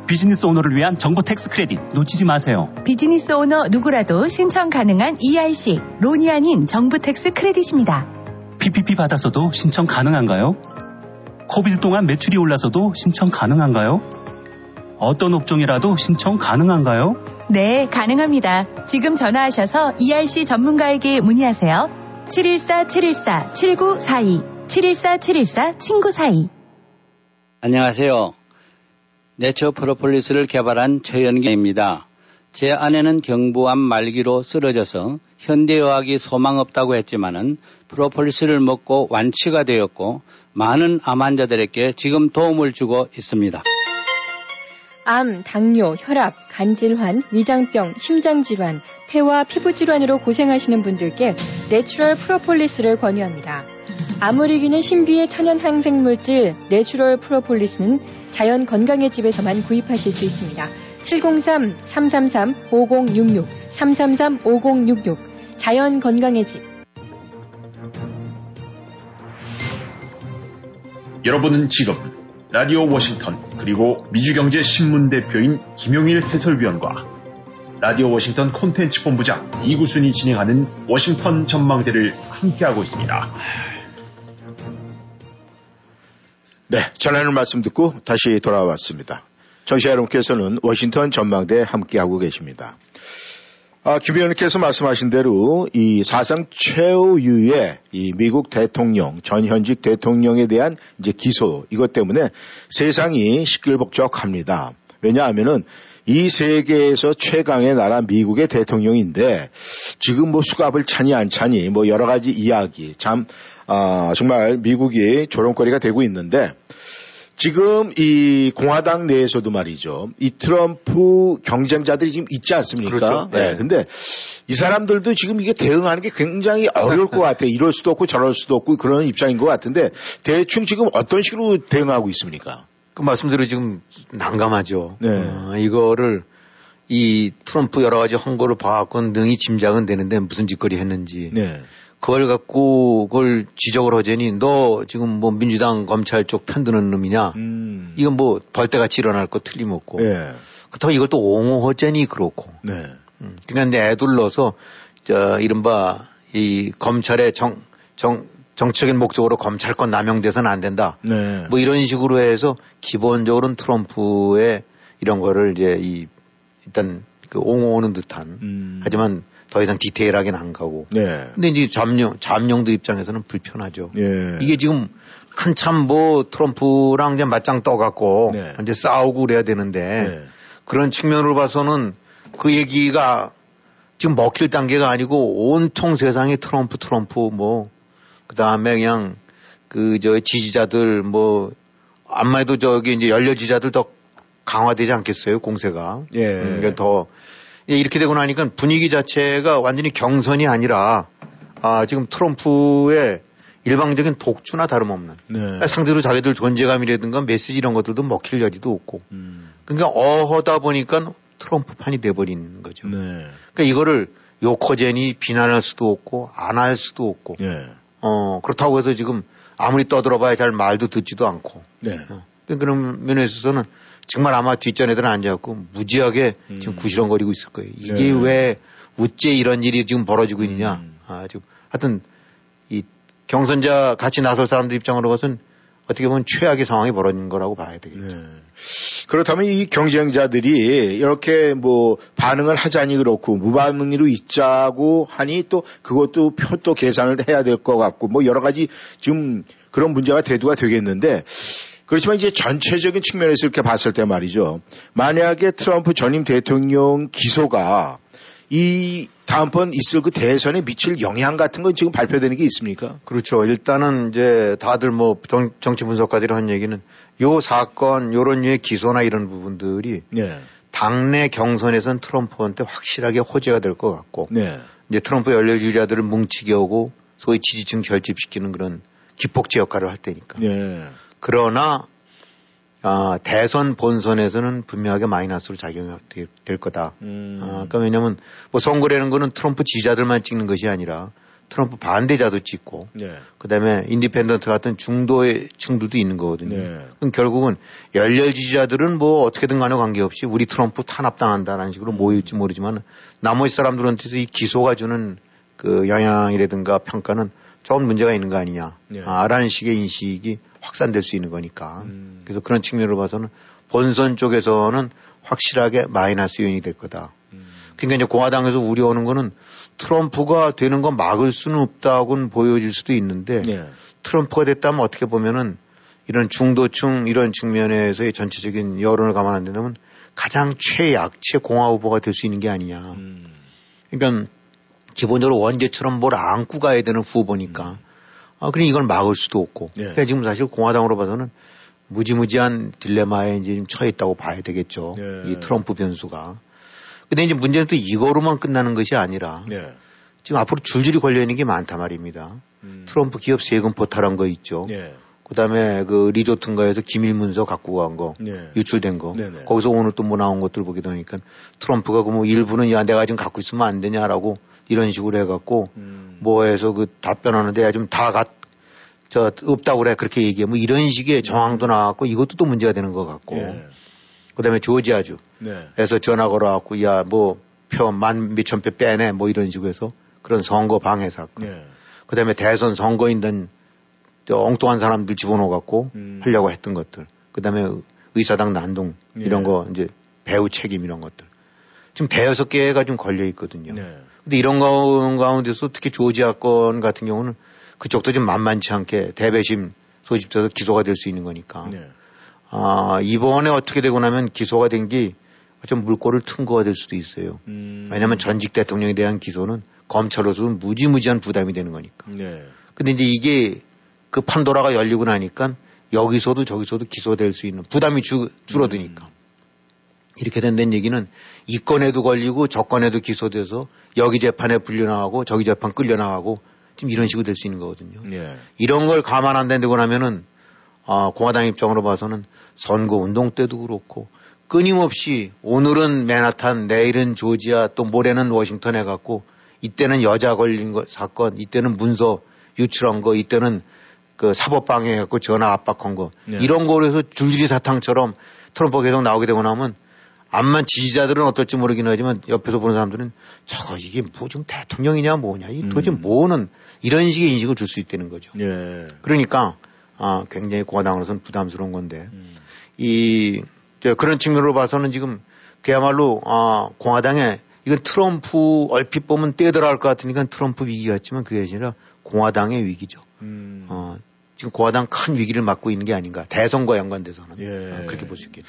business owner를 위한 정부 tax credit 놓치지 마세요. business owner 누구라도 신청 가능한 ERC, loan이 아닌 정부 tax credit입니다. PPP 받았어도 신청 가능한가요? COVID 동안 매출이 올라서도 신청 가능한가요? 어떤 업종이라도 신청 가능한가요? 네, 가능합니다. 지금 전화하셔서 ERC 전문가에게 문의하세요. 714-714-7942 714-714-친구사이 안녕하세요. 내처 프로폴리스를 개발한 최연기입니다. 제 아내는 경부암 말기로 쓰러져서 현대의학이 소망 없다고 했지만은 프로폴리스를 먹고 완치가 되었고 많은 암 환자들에게 지금 도움을 주고 있습니다. 암, 당뇨, 혈압, 간 질환, 위장병, 심장 질환, 폐와 피부 질환으로 고생하시는 분들께 natural 프로폴리스를 권유합니다. 암을 이기는 신비의 천연 항생물질 natural 프로폴리스는 자연 건강의 집에서만 구입하실 수 있습니다. 703-333-5066, 333-5066, 자연 건강의 집. 여러분은 지금 라디오 워싱턴 그리고 미주경제신문 대표인 김용일 해설위원과 라디오 워싱턴 콘텐츠 본부장 이구순이 진행하는 워싱턴 전망대를 함께하고 있습니다. 네, 전하는 말씀 듣고 다시 돌아왔습니다. 청취자 여러분께서는 워싱턴 전망대 함께하고 계십니다. 아, 김 의원님께서 말씀하신 대로 이 사상 최후의 이 미국 대통령, 전현직 대통령에 대한 이제 기소, 이것 때문에 세상이 시끌벅적합니다. 왜냐하면은 이 세계에서 최강의 나라 미국의 대통령인데 지금 뭐 수갑을 차니 안 차니 뭐 여러 가지 이야기 참 아, 정말 미국이 조롱거리가 되고 있는데 지금 이 공화당 내에서도 말이죠. 이 트럼프 경쟁자들이 지금 있지 않습니까? 그렇죠. 네. 네. 근데 이 사람들도 지금 이게 대응하는 게 굉장히 어려울 것 같아요. 이럴 수도 없고 저럴 수도 없고 그런 입장인 것 같은데 대충 지금 어떤 식으로 대응하고 있습니까? 그 말씀대로 지금 난감하죠. 네. 어, 이거를 이 트럼프 여러 가지 헌거를 봐갖고 능히 짐작은 되는데 무슨 짓거리 했는지. 네. 그걸 갖고 그걸 지적을 하자니 너 지금 뭐 민주당 검찰 쪽 편드는 놈이냐. 음. 이건 뭐 벌떼같이 일어날 거 틀림없고. 예. 그렇다고 이걸 또 옹호하자니 그렇고. 네. 음. 그러니까 내 애둘러서 저 이른바 이 검찰의 정, 정, 정치적인 목적으로 검찰권 남용돼서는 안 된다. 네. 뭐 이런 식으로 해서 기본적으로는 트럼프의 이런 거를 이제 이 일단 그 옹호하는 듯한 음. 하지만 더 이상 디테일하게는 안 가고. 네. 근데 이제 잠룡 잠룡들 입장에서는 불편하죠. 예. 이게 지금 한참 뭐 트럼프랑 이제 맞짱 떠갖고 네. 이제 싸우고 그래야 되는데 네. 그런 측면으로 봐서는 그 얘기가 지금 먹힐 단계가 아니고 온통 세상이 트럼프 트럼프 뭐 그다음에 그냥 그 저 지지자들 뭐 아마 해도 저기 이제 연려 지지자들 더 강화되지 않겠어요 공세가 예. 음, 그러니까 더 예, 이렇게 되고 나니까 분위기 자체가 완전히 경선이 아니라 아 지금 트럼프의 일방적인 독주나 다름없는 네. 상대로 자기들 존재감이라든가 메시지 이런 것들도 먹힐 여지도 없고 음. 그러니까 어허다 보니까 트럼프 판이 돼버린 거죠. 네. 그러니까 이거를 욕허제니 비난할 수도 없고 안 할 수도 없고 예. 어 그렇다고 해서 지금 아무리 떠들어봐야 잘 말도 듣지도 않고 네. 어. 그런 면에 있어서는 정말 아마 뒷전에들 앉아갖고 무지하게 지금 구시렁거리고 있을 거예요. 이게 음. 네. 왜 우째 이런 일이 지금 벌어지고 있느냐. 음. 아, 지금 하여튼 이 경선자 같이 나설 사람들 입장으로 봐서는 어떻게 보면 최악의 상황이 벌어진 거라고 봐야 되겠죠. 네. 그렇다면 이 경쟁자들이 이렇게 뭐 반응을 하자니 그렇고 무반응으로 있자고 하니 또 그것도 표또 계산을 해야 될 것 같고 뭐 여러 가지 지금 그런 문제가 대두가 되겠는데 그렇지만 이제 전체적인 측면에서 이렇게 봤을 때 말이죠. 만약에 트럼프 전임 대통령 기소가 이 다음번 있을 그 대선에 미칠 영향 같은 건 지금 발표되는 게 있습니까? 그렇죠. 일단은 이제 다들 뭐 정, 치 분석가들이 한 얘기는 요 사건, 요런 류의 기소나 이런 부분들이 네. 당내 경선에선 트럼프한테 확실하게 호재가 될 것 같고 네. 이제 트럼프 열렬 지지자들을 뭉치게 하고 소위 지지층 결집시키는 그런 기폭제 역할을 할 테니까. 네. 그러나 아, 대선 본선에서는 분명하게 마이너스로 작용이 될, 될 거다. 음. 아, 그러니까 왜냐면 뭐 선거라는 거는 트럼프 지지자들만 찍는 것이 아니라 트럼프 반대자도 찍고 네. 그다음에 independent 같은 중도의 층들도 있는 거거든요. 네. 그럼 결국은 열렬 지지자들은 뭐 어떻게든 간에 관계없이 우리 트럼프 탄압당한다라는 식으로 모일지 모르지만 나머지 사람들한테서 이 기소가 주는 그 영향이라든가 평가는 조금 문제가 있는 거 아니냐. 네. 아, 라는 식의 인식이 확산될 수 있는 거니까. 음. 그래서 그런 측면으로 봐서는 본선 쪽에서는 확실하게 마이너스 요인이 될 거다. 음. 그러니까 이제 공화당에서 우려하는 거는 트럼프가 되는 건 막을 수는 없다고는 보여질 수도 있는데 네. 트럼프가 됐다면 어떻게 보면은 이런 중도층 이런 측면에서의 전체적인 여론을 감안한다면 가장 최약체 공화 후보가 될 수 있는 게 아니냐. 음. 그러니까 기본적으로 원제처럼 뭘 안고 가야 되는 후보니까. 아, 그러니 이걸 막을 수도 없고. 네. 그러니까 지금 사실 공화당으로 봐서는 무지무지한 딜레마에 이제 지금 처해 있다고 봐야 되겠죠. 네. 이 트럼프 변수가. 근데 이제 문제는 또 이거로만 끝나는 것이 아니라 네. 지금 앞으로 줄줄이 걸려 있는 게 많단 말입니다. 음. 트럼프 기업 세금 포탈한 거 있죠. 네. 그 다음에 그 리조트인가에서 기밀 문서 갖고 간 거. 네. 유출된 거. 네네. 거기서 오늘 또 뭐 나온 것들 보게 되니까 트럼프가 그 뭐 일부는 야 내가 지금 갖고 있으면 안 되냐라고 이런 식으로 해갖고 음. 뭐 해서 그 답변하는데 야좀다 갖, 저 없다고 그래 그렇게 얘기해 뭐 이런 식의 정황도 나왔고 이것도 또 문제가 되는 것 같고 예. 그다음에 조지아주 네. 에서 전화 걸어갖고 야 뭐 표 만 몇천 표 빼내 뭐 이런 식으로 해서 그런 선거 방해 사건 네. 그다음에 대선 선거인단 저 엉뚱한 사람들 집어넣어갖고 음. 하려고 했던 것들. 그다음에 의사당 난동 이런 예. 거 이제 배우 책임 이런 것들. 지금 대여섯 개가 좀 걸려 있거든요. 네. 근데 이런 가운- 가운데서 특히 조지아 건 같은 경우는 그쪽도 좀 만만치 않게 대배심 소집돼서 기소가 될 수 있는 거니까. 네. 아, 이번에 어떻게 되고 나면 기소가 된 게 좀 물꼬를 튼 거가 될 수도 있어요. 음. 왜냐하면 전직 대통령에 대한 기소는 검찰로서는 무지무지한 부담이 되는 거니까. 네. 근데 이제 이게 그 판도라가 열리고 나니까 여기서도 저기서도 기소될 수 있는 부담이 주, 줄어드니까. 이렇게 된다는 얘기는 이 건에도 걸리고 저 건에도 기소돼서 여기 재판에 불려나가고 저기 재판 끌려나가고 지금 이런 식으로 될 수 있는 거거든요. 네. 이런 걸 감안 안 된다고 나면은 아, 공화당 입장으로 봐서는 선거 운동 때도 그렇고 끊임없이 오늘은 맨하탄, 내일은 조지아, 또 모레는 워싱턴 해갖고 이때는 여자 걸린 거 사건, 이때는 문서 유출한 거, 이때는 그 사법 방해 갖고 전화 압박한 거 네. 이런 거로 해서 줄줄이 사탕처럼 트럼프가 계속 나오게 되고 나면 암만 지지자들은 어떨지 모르긴 하지만 옆에서 보는 사람들은 저거 이게 뭐 지금 대통령이냐 뭐냐 이 도대체 음. 뭐는 이런 식의 인식을 줄 수 있다는 거죠. 예. 그러니까 아 굉장히 공화당으로서는 부담스러운 건데 음. 이 저, 그런 측면으로 봐서는 지금 그야말로 아 공화당에 이건 트럼프 얼핏 보면 떼들어갈 것 같으니까 트럼프 위기 같지만 그게 아니라 공화당의 위기죠. 음. 어, 지금 공화당 큰 위기를 맞고 있는 게 아닌가. 대선과 연관돼서는 예. 어, 그렇게 볼 수 있겠죠.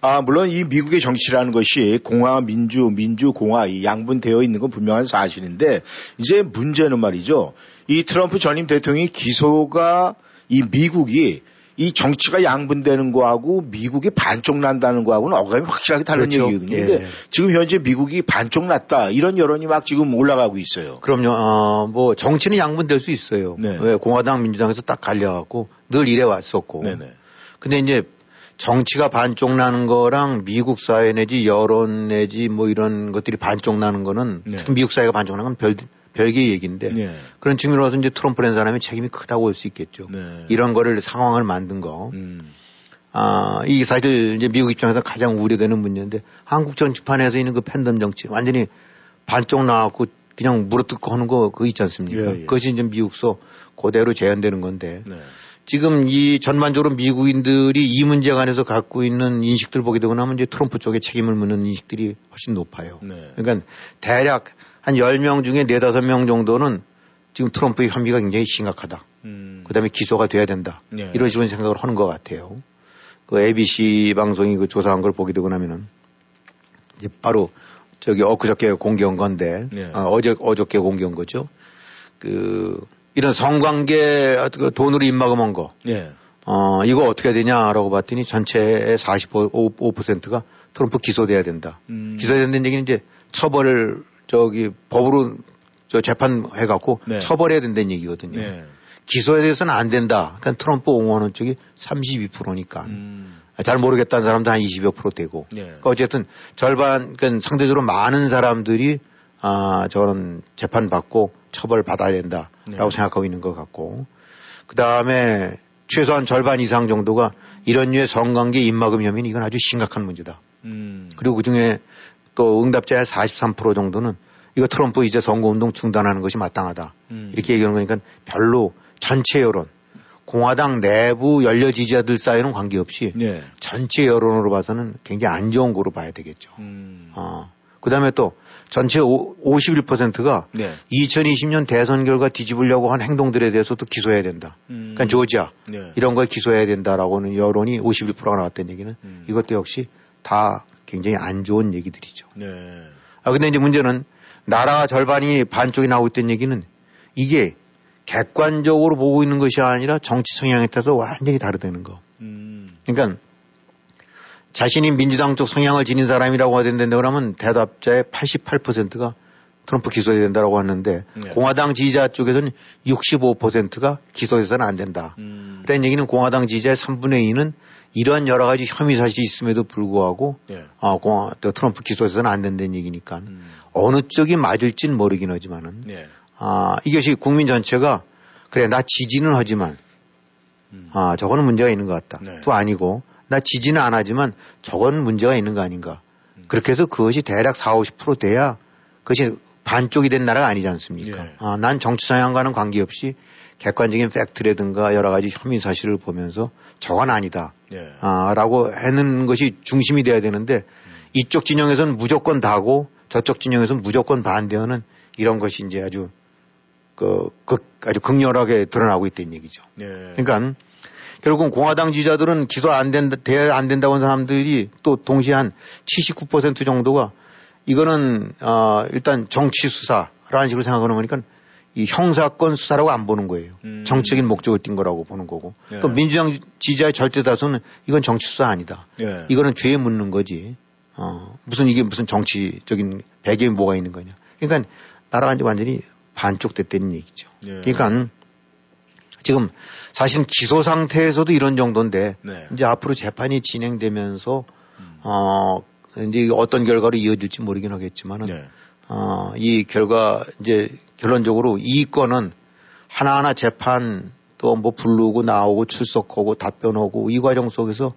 아, 물론 이 미국의 정치라는 것이 공화, 민주, 민주, 공화 이 양분되어 있는 건 분명한 사실인데 이제 문제는 말이죠. 이 트럼프 전임 대통령이 기소가 이 미국이 이 정치가 양분되는 거하고 미국이 반쪽 난다는 거하고는 어감이 확실하게 다른 그렇죠. 얘기거든요. 예. 근데 지금 현재 미국이 반쪽 났다 이런 여론이 막 지금 올라가고 있어요. 그럼요. 어, 뭐 정치는 양분될 수 있어요. 네. 왜 공화당, 민주당에서 딱 갈려갖고 늘 이래 왔었고. 네네. 근데 이제 정치가 반쪽 나는 거랑 미국 사회 내지 여론 내지 뭐 이런 것들이 반쪽 나는 거는 네. 특히 미국 사회가 반쪽 나는 건 별, 별개의 얘기인데 네. 그런 측면으로서 이제 트럼프라는 사람이 책임이 크다고 볼 수 있겠죠. 네. 이런 거를 상황을 만든 거. 음. 아, 이 사실 이제 미국 입장에서 가장 우려되는 문제인데 한국 정치판에서 있는 그 팬덤 정치 완전히 반쪽 나왔고 그냥 물어뜯고 하는 거 그거 있지 않습니까? 예, 예. 그것이 이제 미국서 그대로 재현되는 건데 네. 지금 이 전반적으로 미국인들이 이 문제 관해서 갖고 있는 인식들 보게 되고 나면 이제 트럼프 쪽에 책임을 묻는 인식들이 훨씬 높아요. 네. 그러니까 대략 한 10명 중에 4, 5명 정도는 지금 트럼프의 혐의가 굉장히 심각하다. 음. 그 다음에 기소가 돼야 된다. 네. 이런 식으로 생각을 하는 것 같아요. 그 ABC 방송이 그 조사한 걸 보게 되고 나면은 이제 바로 저기 엊그저께 공개한 건데 네. 아, 어제 어저께 공개한 거죠. 그 이런 성관계 그 돈으로 입막음한 거, 예. 어 이거 어떻게 해야 되냐라고 봤더니 전체의 45%가 트럼프 기소돼야 된다. 음. 기소돼야 된다는 얘기는 이제 처벌을 저기 법으로 저 재판해 갖고 네. 처벌해야 된다는 얘기거든요. 네. 기소에 대해서는 안 된다. 그러니까 트럼프 옹호하는 쪽이 32%니까. 음. 잘 모르겠다는 사람도 한 20여 프로 되고. 네. 그러니까 어쨌든 절반, 그러니까 상대적으로 많은 사람들이 아, 저런 재판 받고 처벌 받아야 된다라고 네. 생각하고 있는 것 같고. 그 다음에 최소한 절반 이상 정도가 이런 류의 성관계 입막음 혐의는 이건 아주 심각한 문제다. 음. 그리고 그 중에 또 응답자의 43% 정도는 이거 트럼프 이제 선거운동 중단하는 것이 마땅하다. 음. 이렇게 얘기하는 거니까 별로 전체 여론, 공화당 내부 연려 지지자들 사이는 관계없이 네. 전체 여론으로 봐서는 굉장히 안 좋은 거로 봐야 되겠죠. 음. 어. 그 다음에 또 전체 51%가 네. 2020년 대선 결과 뒤집으려고 한 행동들에 대해서도 기소해야 된다. 음. 그러니까 조지아 네. 이런 거에 기소해야 된다라고는 여론이 51%가 나왔다는 얘기는 음. 이것도 역시 다 굉장히 안 좋은 얘기들이죠. 네. 아, 근데 이제 문제는 나라 절반이 반쪽이 나오고 있다는 얘기는 이게 객관적으로 보고 있는 것이 아니라 정치 성향에 따라서 완전히 다르다는 거. 음. 그러니까 자신이 민주당 쪽 성향을 지닌 사람이라고 된다 그러면 대답자의 88%가 트럼프 기소해야 된다라고 하는데 네. 공화당 지지자 쪽에서는 65%가 기소해서는 안 된다. 음. 그런 얘기는 공화당 지지자의 3분의 2는 이런 여러 가지 혐의 사실이 있음에도 불구하고 네. 아, 공화, 또 트럼프 기소해서는 안 된다는 얘기니까 음. 어느 쪽이 맞을지는 모르긴 하지만은 네. 아, 이것이 국민 전체가 그래 나 지지는 하지만 음. 아, 저거는 문제가 있는 것 같다. 네. 또 아니고 나 지지는 안 하지만 저건 문제가 있는 거 아닌가. 음. 그렇게 해서 그것이 대략 4, 50% 돼야 그것이 반쪽이 된 나라가 아니지 않습니까? 예. 아, 난 정치 성향과는 관계없이 객관적인 팩트라든가 여러 가지 혐의 사실을 보면서 저건 아니다. 네. 아, 라고 하는 것이 중심이 돼야 되는데 이쪽 진영에서는 무조건 다고 저쪽 진영에서는 무조건 반대하는 이런 것이 이제 아주 그, 극, 아주 극렬하게 드러나고 있다는 얘기죠. 네. 그러니까 결국은 공화당 지지자들은 기소 안 된다, 돼야 안 된다고 하는 사람들이 또 동시에 한 79% 정도가 이거는, 어, 일단 정치 수사라는 식으로 생각하는 거니까 이 형사건 수사라고 안 보는 거예요. 음. 정치적인 목적을 띈 거라고 보는 거고. 네. 또 민주당 지지자의 절대 다수는 이건 정치 수사 아니다. 네. 이거는 죄에 묻는 거지. 어, 무슨 이게 무슨 정치적인 배경이 뭐가 있는 거냐. 그러니까 나라가 이제 완전히 반쪽됐다는 얘기죠. 네. 그러니까 지금 사실은 기소 상태에서도 이런 정도인데 네. 이제 앞으로 재판이 진행되면서 음. 어 이제 어떤 결과로 이어질지 모르긴 하겠지만은 네. 어, 이 결과 이제 결론적으로 이 건은 하나하나 재판 또 뭐 부르고 나오고 출석하고 답변하고 이 과정 속에서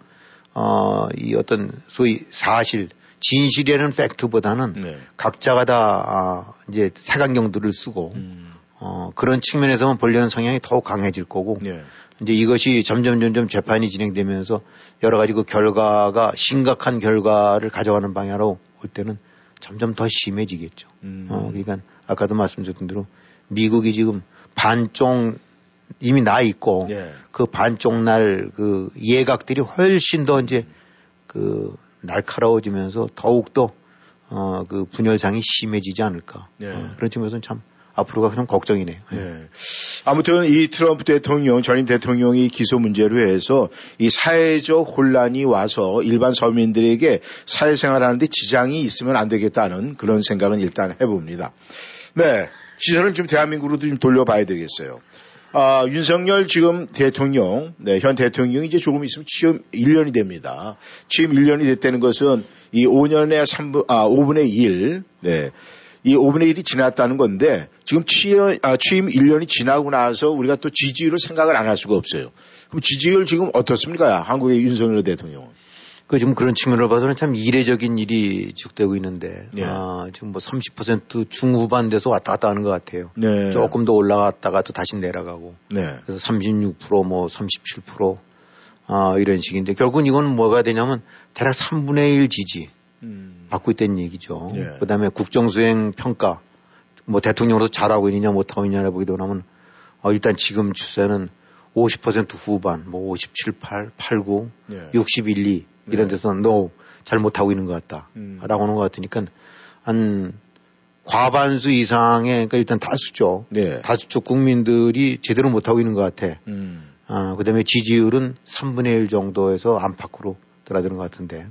어, 이 어떤 소위 사실 진실이라는 팩트보다는 네. 각자가 다 아, 이제 색안경들을 쓰고 음. 어, 그런 측면에서만 보려는 성향이 더욱 강해질 거고 네. 이제 이것이 점점 점점 재판이 진행되면서 여러 가지 그 결과가 심각한 결과를 가져가는 방향으로 올 때는 점점 더 심해지겠죠. 음. 어, 그러니까 아까도 말씀드렸던 대로 미국이 지금 반쪽 이미 나 있고 예. 그 반쪽 날 그 예각들이 훨씬 더 이제 그 날카로워지면서 더욱더 어, 그 분열상이 심해지지 않을까. 예. 어, 그런 측면에서는 참 앞으로가 좀 걱정이네요. 예. 아무튼 이 트럼프 대통령, 전임 대통령이 기소 문제로 해서 이 사회적 혼란이 와서 일반 서민들에게 사회생활하는데 지장이 있으면 안 되겠다는 그런 생각은 일단 해봅니다. 네. 시선을 좀 대한민국으로도 좀 돌려봐야 되겠어요. 아, 윤석열 지금 대통령, 네, 현 대통령이 이제 조금 있으면 취임 1년이 됩니다. 취임 1년이 됐다는 것은 이 5년의 3분, 아, 5분의 1, 네. 이 5분의 1이 지났다는 건데 지금 취임, 아, 취임 1년이 지나고 나서 우리가 또 지지율을 생각을 안 할 수가 없어요. 그럼 지지율 지금 어떻습니까? 한국의 윤석열 대통령은. 그 지금 그런 측면으로 봐서는 참 이례적인 일이 지속되고 있는데 예. 아, 지금 뭐 30% 중후반 돼서 왔다 갔다 하는 것 같아요. 네. 조금 더 올라갔다가 또 다시 내려가고 네. 그래서 36%뭐 37% 아, 이런 식인데 결국은 이건 뭐가 되냐면 대략 3분의 1 지지 음. 받고 있다는 얘기죠. 예. 그다음에 국정수행 평가 뭐 대통령으로서 잘하고 있느냐 못하고 있느냐를 보기도 하면 어, 일단 지금 추세는 50% 후반, 뭐 57, 8, 89, 예. 61, 2 이런 네. 데서 너 잘못하고 있는 것 같다. 음. 라고 하는 것 같으니까 한 과반수 이상의 그러니까 일단 다수죠. 네. 다수쪽 국민들이 제대로 못하고 있는 것 같아. 음. 아, 그 다음에 지지율은 3분의 1 정도에서 안팎으로 들어드는 것 같은데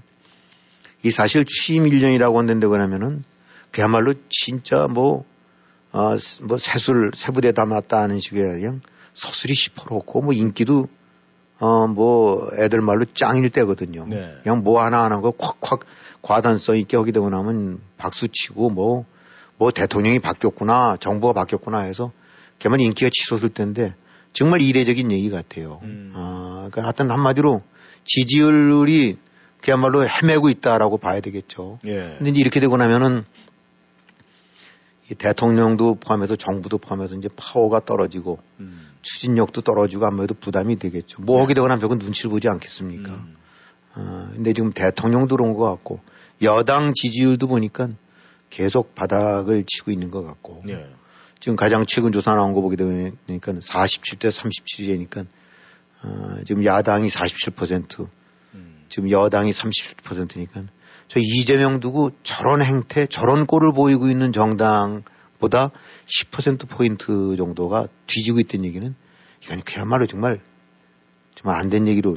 이 사실 취임 1년이라고 한다고 그러면은 그야말로 진짜 뭐, 어, 뭐 세술, 세부대 담았다 하는 식의 그냥 서술이 시퍼렇고 뭐 인기도 어, 뭐 애들 말로 짱일 때거든요. 네. 그냥 뭐 하나하나 거 콱콱 과단성 있게 하게 되고 나면 박수 치고 뭐, 뭐 대통령이 바뀌었구나, 정부가 바뀌었구나 해서 걔만 인기가 치솟을 텐데 정말 이례적인 얘기 같아요. 음. 아, 그러니까 하여튼 한마디로 지지율이 그야말로 헤매고 있다라고 봐야 되겠죠. 예. 근데 이제 이렇게 되고 나면은 이 대통령도 포함해서 정부도 포함해서 이제 파워가 떨어지고 음. 추진력도 떨어지고 아무래도 부담이 되겠죠. 뭐 하게 되고 나면 벽은 눈치를 보지 않겠습니까? 음. 어, 근데 지금 대통령도 그런 것 같고 여당 지지율도 보니까 계속 바닥을 치고 있는 것 같고 예. 지금 가장 최근 조사 나온 거 보게 되니까 47대 37이니까 어, 지금 야당이 47% 음. 지금 여당이 30%니까 저 이재명 두고 저런 행태 저런 꼴을 보이고 있는 정당보다 10% 포인트 정도가 뒤지고 있다는 얘기는 이건 그야말로 정말 정말 안 된 얘기로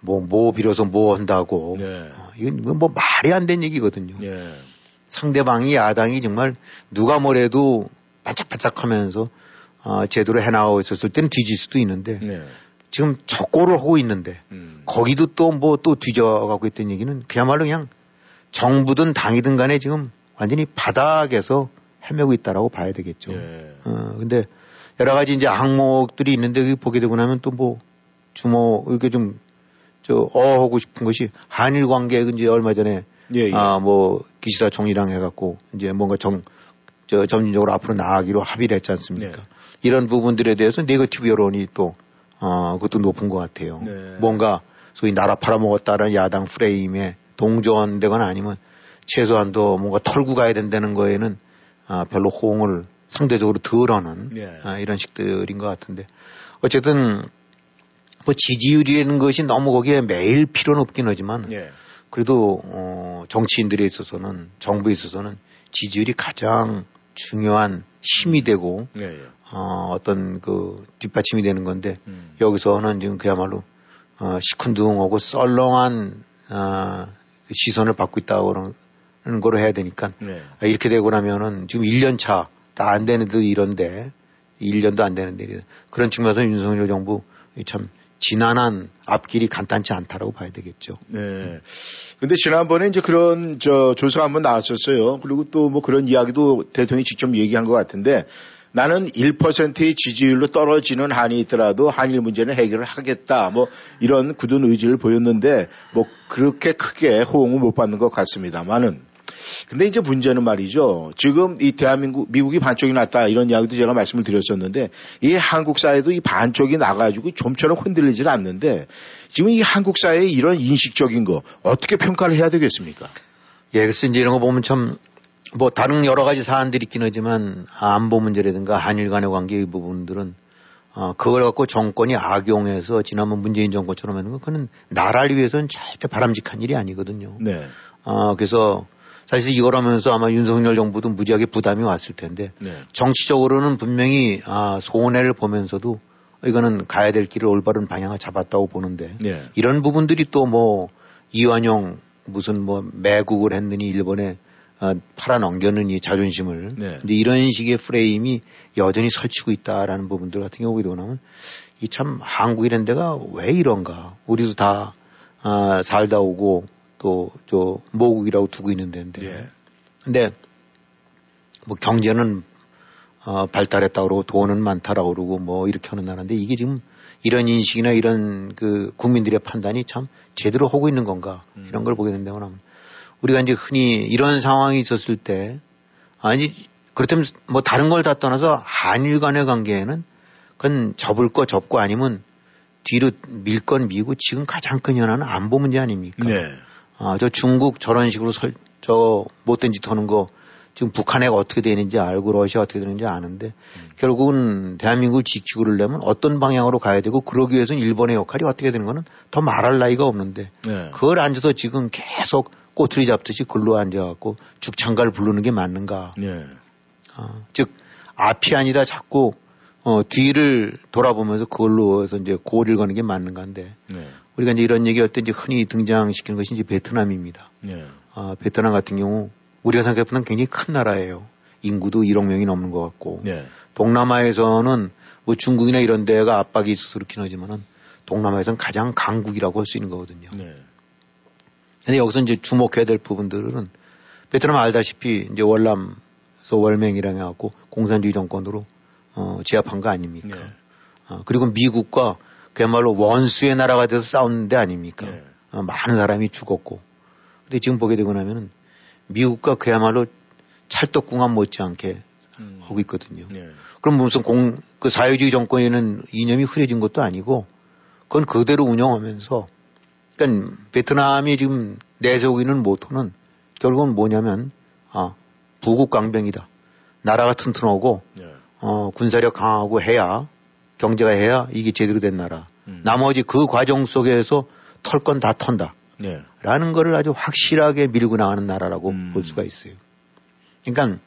뭐 뭐 빌어서 뭐 한다고 네. 어, 이건 뭐 말이 안 된 얘기거든요. 예. 상대방이 야당이 정말 누가 뭐래도 바짝바짝하면서 어, 제대로 해나가고 있었을 때는 뒤질 수도 있는데 네. 지금 적고를 하고 있는데 음. 거기도 또 뭐또 뒤져가고 있다는 얘기는 그야말로 그냥 정부든 당이든 간에 지금 완전히 바닥에서 헤매고 있다라고 봐야 되겠죠. 예. 어, 근데 여러 가지 이제 항목들이 있는데 그 보게 되고 나면 또 뭐 주모 이렇게 좀 저 어하고 싶은 것이 한일 관계 이제 얼마 전에 예, 예. 아뭐 기시다 총리랑 해갖고 이제 뭔가 정 저 점진적으로 앞으로 나가기로 합의를 했지 않습니까? 네. 이런 부분들에 대해서 네거티브 여론이 또 어, 그것도 높은 것 같아요. 네. 뭔가 소위 나라 팔아먹었다는 야당 프레임에 동조한되거나 아니면 최소한도 뭔가 털고 가야 된다는 거에는 아, 별로 호응을 상대적으로 덜하는 네. 아, 이런 식들인 것 같은데 어쨌든 뭐 지지율이라는 것이 너무 거기에 매일 필요는 없긴 하지만 예. 그래도 어, 정치인들에 있어서는 정부에 있어서는 지지율이 가장 중요한 힘이 되고 예. 예. 어, 어떤 그 뒷받침이 되는 건데 음. 여기서는 지금 그야말로 어, 시큰둥하고 썰렁한 어, 시선을 받고 있다고 그러는 거로 해야 되니까 네. 아, 이렇게 되고 나면은 지금 1년 차 다 안 되는데 이런데 1년도 안 되는데. 그런 측면에서 윤석열 정부 참 지난한 앞길이 간단치 않다라고 봐야 되겠죠. 네. 근데 지난번에 이제 그런 저 조사가 한번 나왔었어요. 그리고 또 뭐 그런 이야기도 대통령이 직접 얘기한 것 같은데 나는 1%의 지지율로 떨어지는 한이 있더라도 한일 문제는 해결을 하겠다. 뭐 이런 굳은 의지를 보였는데 뭐 그렇게 크게 호응을 못 받는 것 같습니다만은 근데 이제 문제는 말이죠. 지금 이 대한민국, 미국이 반쪽이 났다 이런 이야기도 제가 말씀을 드렸었는데 이 한국 사회도 이 반쪽이 나가지고 좀처럼 흔들리질 않는데 지금 이 한국 사회의 이런 인식적인 거 어떻게 평가를 해야 되겠습니까? 예, 그래서 이제 이런 거 보면 참 뭐 다른 여러 가지 사안들이 있긴 하지만 안보 문제라든가 한일 간의 관계 의 부분들은 어, 그걸 갖고 정권이 악용해서 지난번 문재인 정권처럼 하는 건 그는 나라를 위해서는 절대 바람직한 일이 아니거든요. 네. 어, 그래서 사실 이걸 하면서 아마 윤석열 정부도 무지하게 부담이 왔을 텐데 네. 정치적으로는 분명히 아, 손해를 보면서도 이거는 가야 될 길을 올바른 방향을 잡았다고 보는데 네. 이런 부분들이 또 뭐 이완용 무슨 뭐 매국을 했느니 일본에 어, 팔아 넘겼느니 자존심을. 네. 이제 이런 식의 프레임이 여전히 설치고 있다라는 부분들 같은 경우 보게 되면 이 참 한국이라는 데가 왜 이런가. 우리도 다 아, 살다 오고 또 저 모국이라고 두고 있는 데인데. 예. 근데 뭐 경제는 어, 발달했다 그러고 돈은 많다라고 그러고 뭐 이렇게 하는 나라인데 이게 지금 이런 인식이나 이런 그 국민들의 판단이 참 제대로 하고 있는 건가. 이런 걸 보게 된다면 우리가 이제 흔히 이런 상황이 있었을 때 아니 그렇다면 뭐 다른 걸 다 떠나서 한일 간의 관계에는 그건 접을 거 접고 아니면 뒤로 밀 건 미고 지금 가장 큰 현안은 안보 문제 아닙니까? 네. 아, 저 중국 저런 식으로 설, 저 못된 짓 하는 거 지금 북한에 어떻게 되는지 알고 러시아 어떻게 되는지 아는데 결국은 대한민국을 지키고 그러려면 어떤 방향으로 가야 되고 그러기 위해서는 일본의 역할이 어떻게 되는 거는 더 말할 나이가 없는데 네. 그걸 앉아서 지금 계속 꼬투리 잡듯이 글로 앉아갖고 죽창가를 부르는 게 맞는가. 네. 아, 즉 앞이 아니라 자꾸 어, 뒤를 돌아보면서 그걸로 해서 이제 고리를 거는 게 맞는가인데 네. 우리가 이제 이런 얘기할 때 이제 흔히 등장시키는 것이 이제 베트남입니다. 네. 아, 베트남 같은 경우 우리가 생각해보면 굉장히 큰 나라예요. 인구도 1억 명이 넘는 것 같고 네. 동남아에서는 뭐 중국이나 이런 데가 압박이 있어서 그렇긴 하지만은 동남아에서는 가장 강국이라고 할 수 있는 거거든요. 네. 근데 여기서 이제 주목해야 될 부분들은 베트남 알다시피 이제 월남서 월맹이랑 해갖고 공산주의 정권으로 어, 제압한 거 아닙니까? 네. 어, 그리고 미국과 그야말로 원수의 나라가 돼서 싸우는 데 아닙니까? 네. 어, 많은 사람이 죽었고. 근데 지금 보게 되고 나면은 미국과 그야말로 찰떡궁합 못지않게 음. 하고 있거든요. 네. 그럼 무슨 공, 그 사회주의 정권에는 이념이 흐려진 것도 아니고 그건 그대로 운영하면서 그러니까 베트남이 지금 내세우고 있는 모토는 결국은 뭐냐면 아, 부국 강병이다. 나라가 튼튼하고 네. 어, 군사력 강하고 해야 경제가 해야 이게 제대로 된 나라. 음. 나머지 그 과정 속에서 털 건 다 턴다. 네. 라는 거를 아주 확실하게 밀고 나가는 나라라고 음. 볼 수가 있어요. 그러니까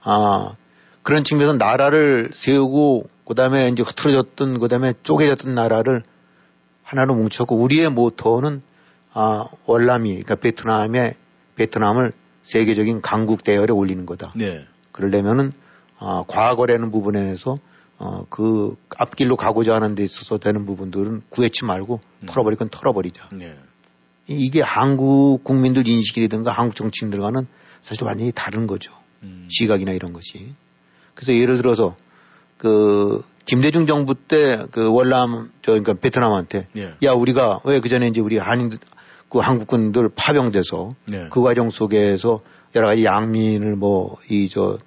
아 그런 측면에서 나라를 세우고 그다음에 이제 흐트러졌던 그다음에 쪼개졌던 나라를 하나로 뭉쳤고 우리의 모토는 아 월남이 그러니까 베트남의 베트남을 세계적인 강국 대열에 올리는 거다. 네. 그러려면은 아, 과거라는 부분에서 어, 그 앞길로 가고자 하는 데 있어서 되는 부분들은 구애치 말고 털어버릴 건 털어버리자. 네. 이- 이게 한국 국민들 인식이라든가 한국 정치인들과는 사실 완전히 다른 거죠. 음. 시각이나 이런 것이. 그래서 예를 들어서 그 김대중 정부 때 그 월남 저 그러니까 베트남한테 네. 야 우리가 왜 그 전에 이제 우리 한인 그 한국군들 파병돼서 네. 그 과정 속에서 여러 가지 양민을 뭐 이 저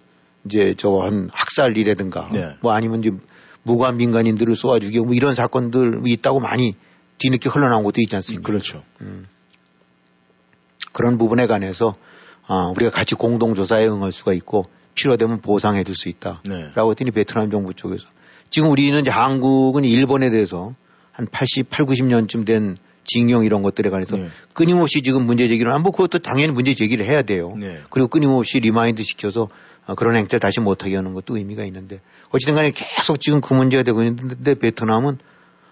이제 저한 학살이라든가 네. 뭐 아니면 이제 무관 민간인들을 쏘아 죽이고 뭐 이런 사건들 있다고 많이 뒤늦게 흘러나온 것도 있지 않습니까? 그렇죠. 음. 그런 부분에 관해서 아, 우리가 같이 공동조사에 응할 수가 있고 필요되면 보상해 줄 수 있다. 네. 라고 했더니 베트남 정부 쪽에서 지금 우리는 이제 한국은 일본에 대해서 한 88, 90년쯤 된 징용 이런 것들에 관해서 네. 끊임없이 지금 문제 제기를 하면 뭐 그것도 당연히 문제 제기를 해야 돼요. 네. 그리고 끊임없이 remind 시켜서 어, 그런 행태를 다시 못하게 하는 것도 의미가 있는데 어쨌든 간에 계속 지금 그 문제가 되고 있는데 베트남은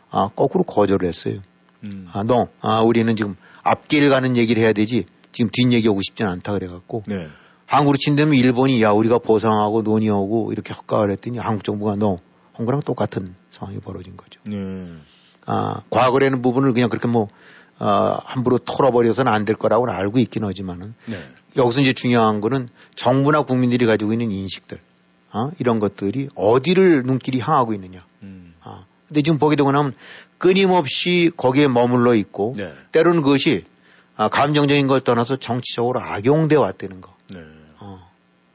아, 거꾸로 거절을 했어요. 음. 아, 너, 아, 우리는 지금 앞길 가는 얘기를 해야 되지 지금 뒷 얘기 하고 싶지는 않다 그래갖고 네. 한국으로 친다면 일본이 야 우리가 보상하고 논의하고 이렇게 협가를 했더니 한국 정부가 너 한국랑 똑같은 상황이 벌어진 거죠. 네. 아, 과거라는 부분을 그냥 그렇게 뭐, 어, 함부로 털어버려서는 안 될 거라고는 알고 있긴 하지만은 네. 여기서 이제 중요한 거는 정부나 국민들이 가지고 있는 인식들, 어? 이런 것들이 어디를 눈길이 향하고 있느냐. 음. 아. 근데 지금 보게 되고 나면 끊임없이 거기에 머물러 있고 네. 때로는 그것이 아, 감정적인 걸 떠나서 정치적으로 악용돼 왔다는 거. 네. 어.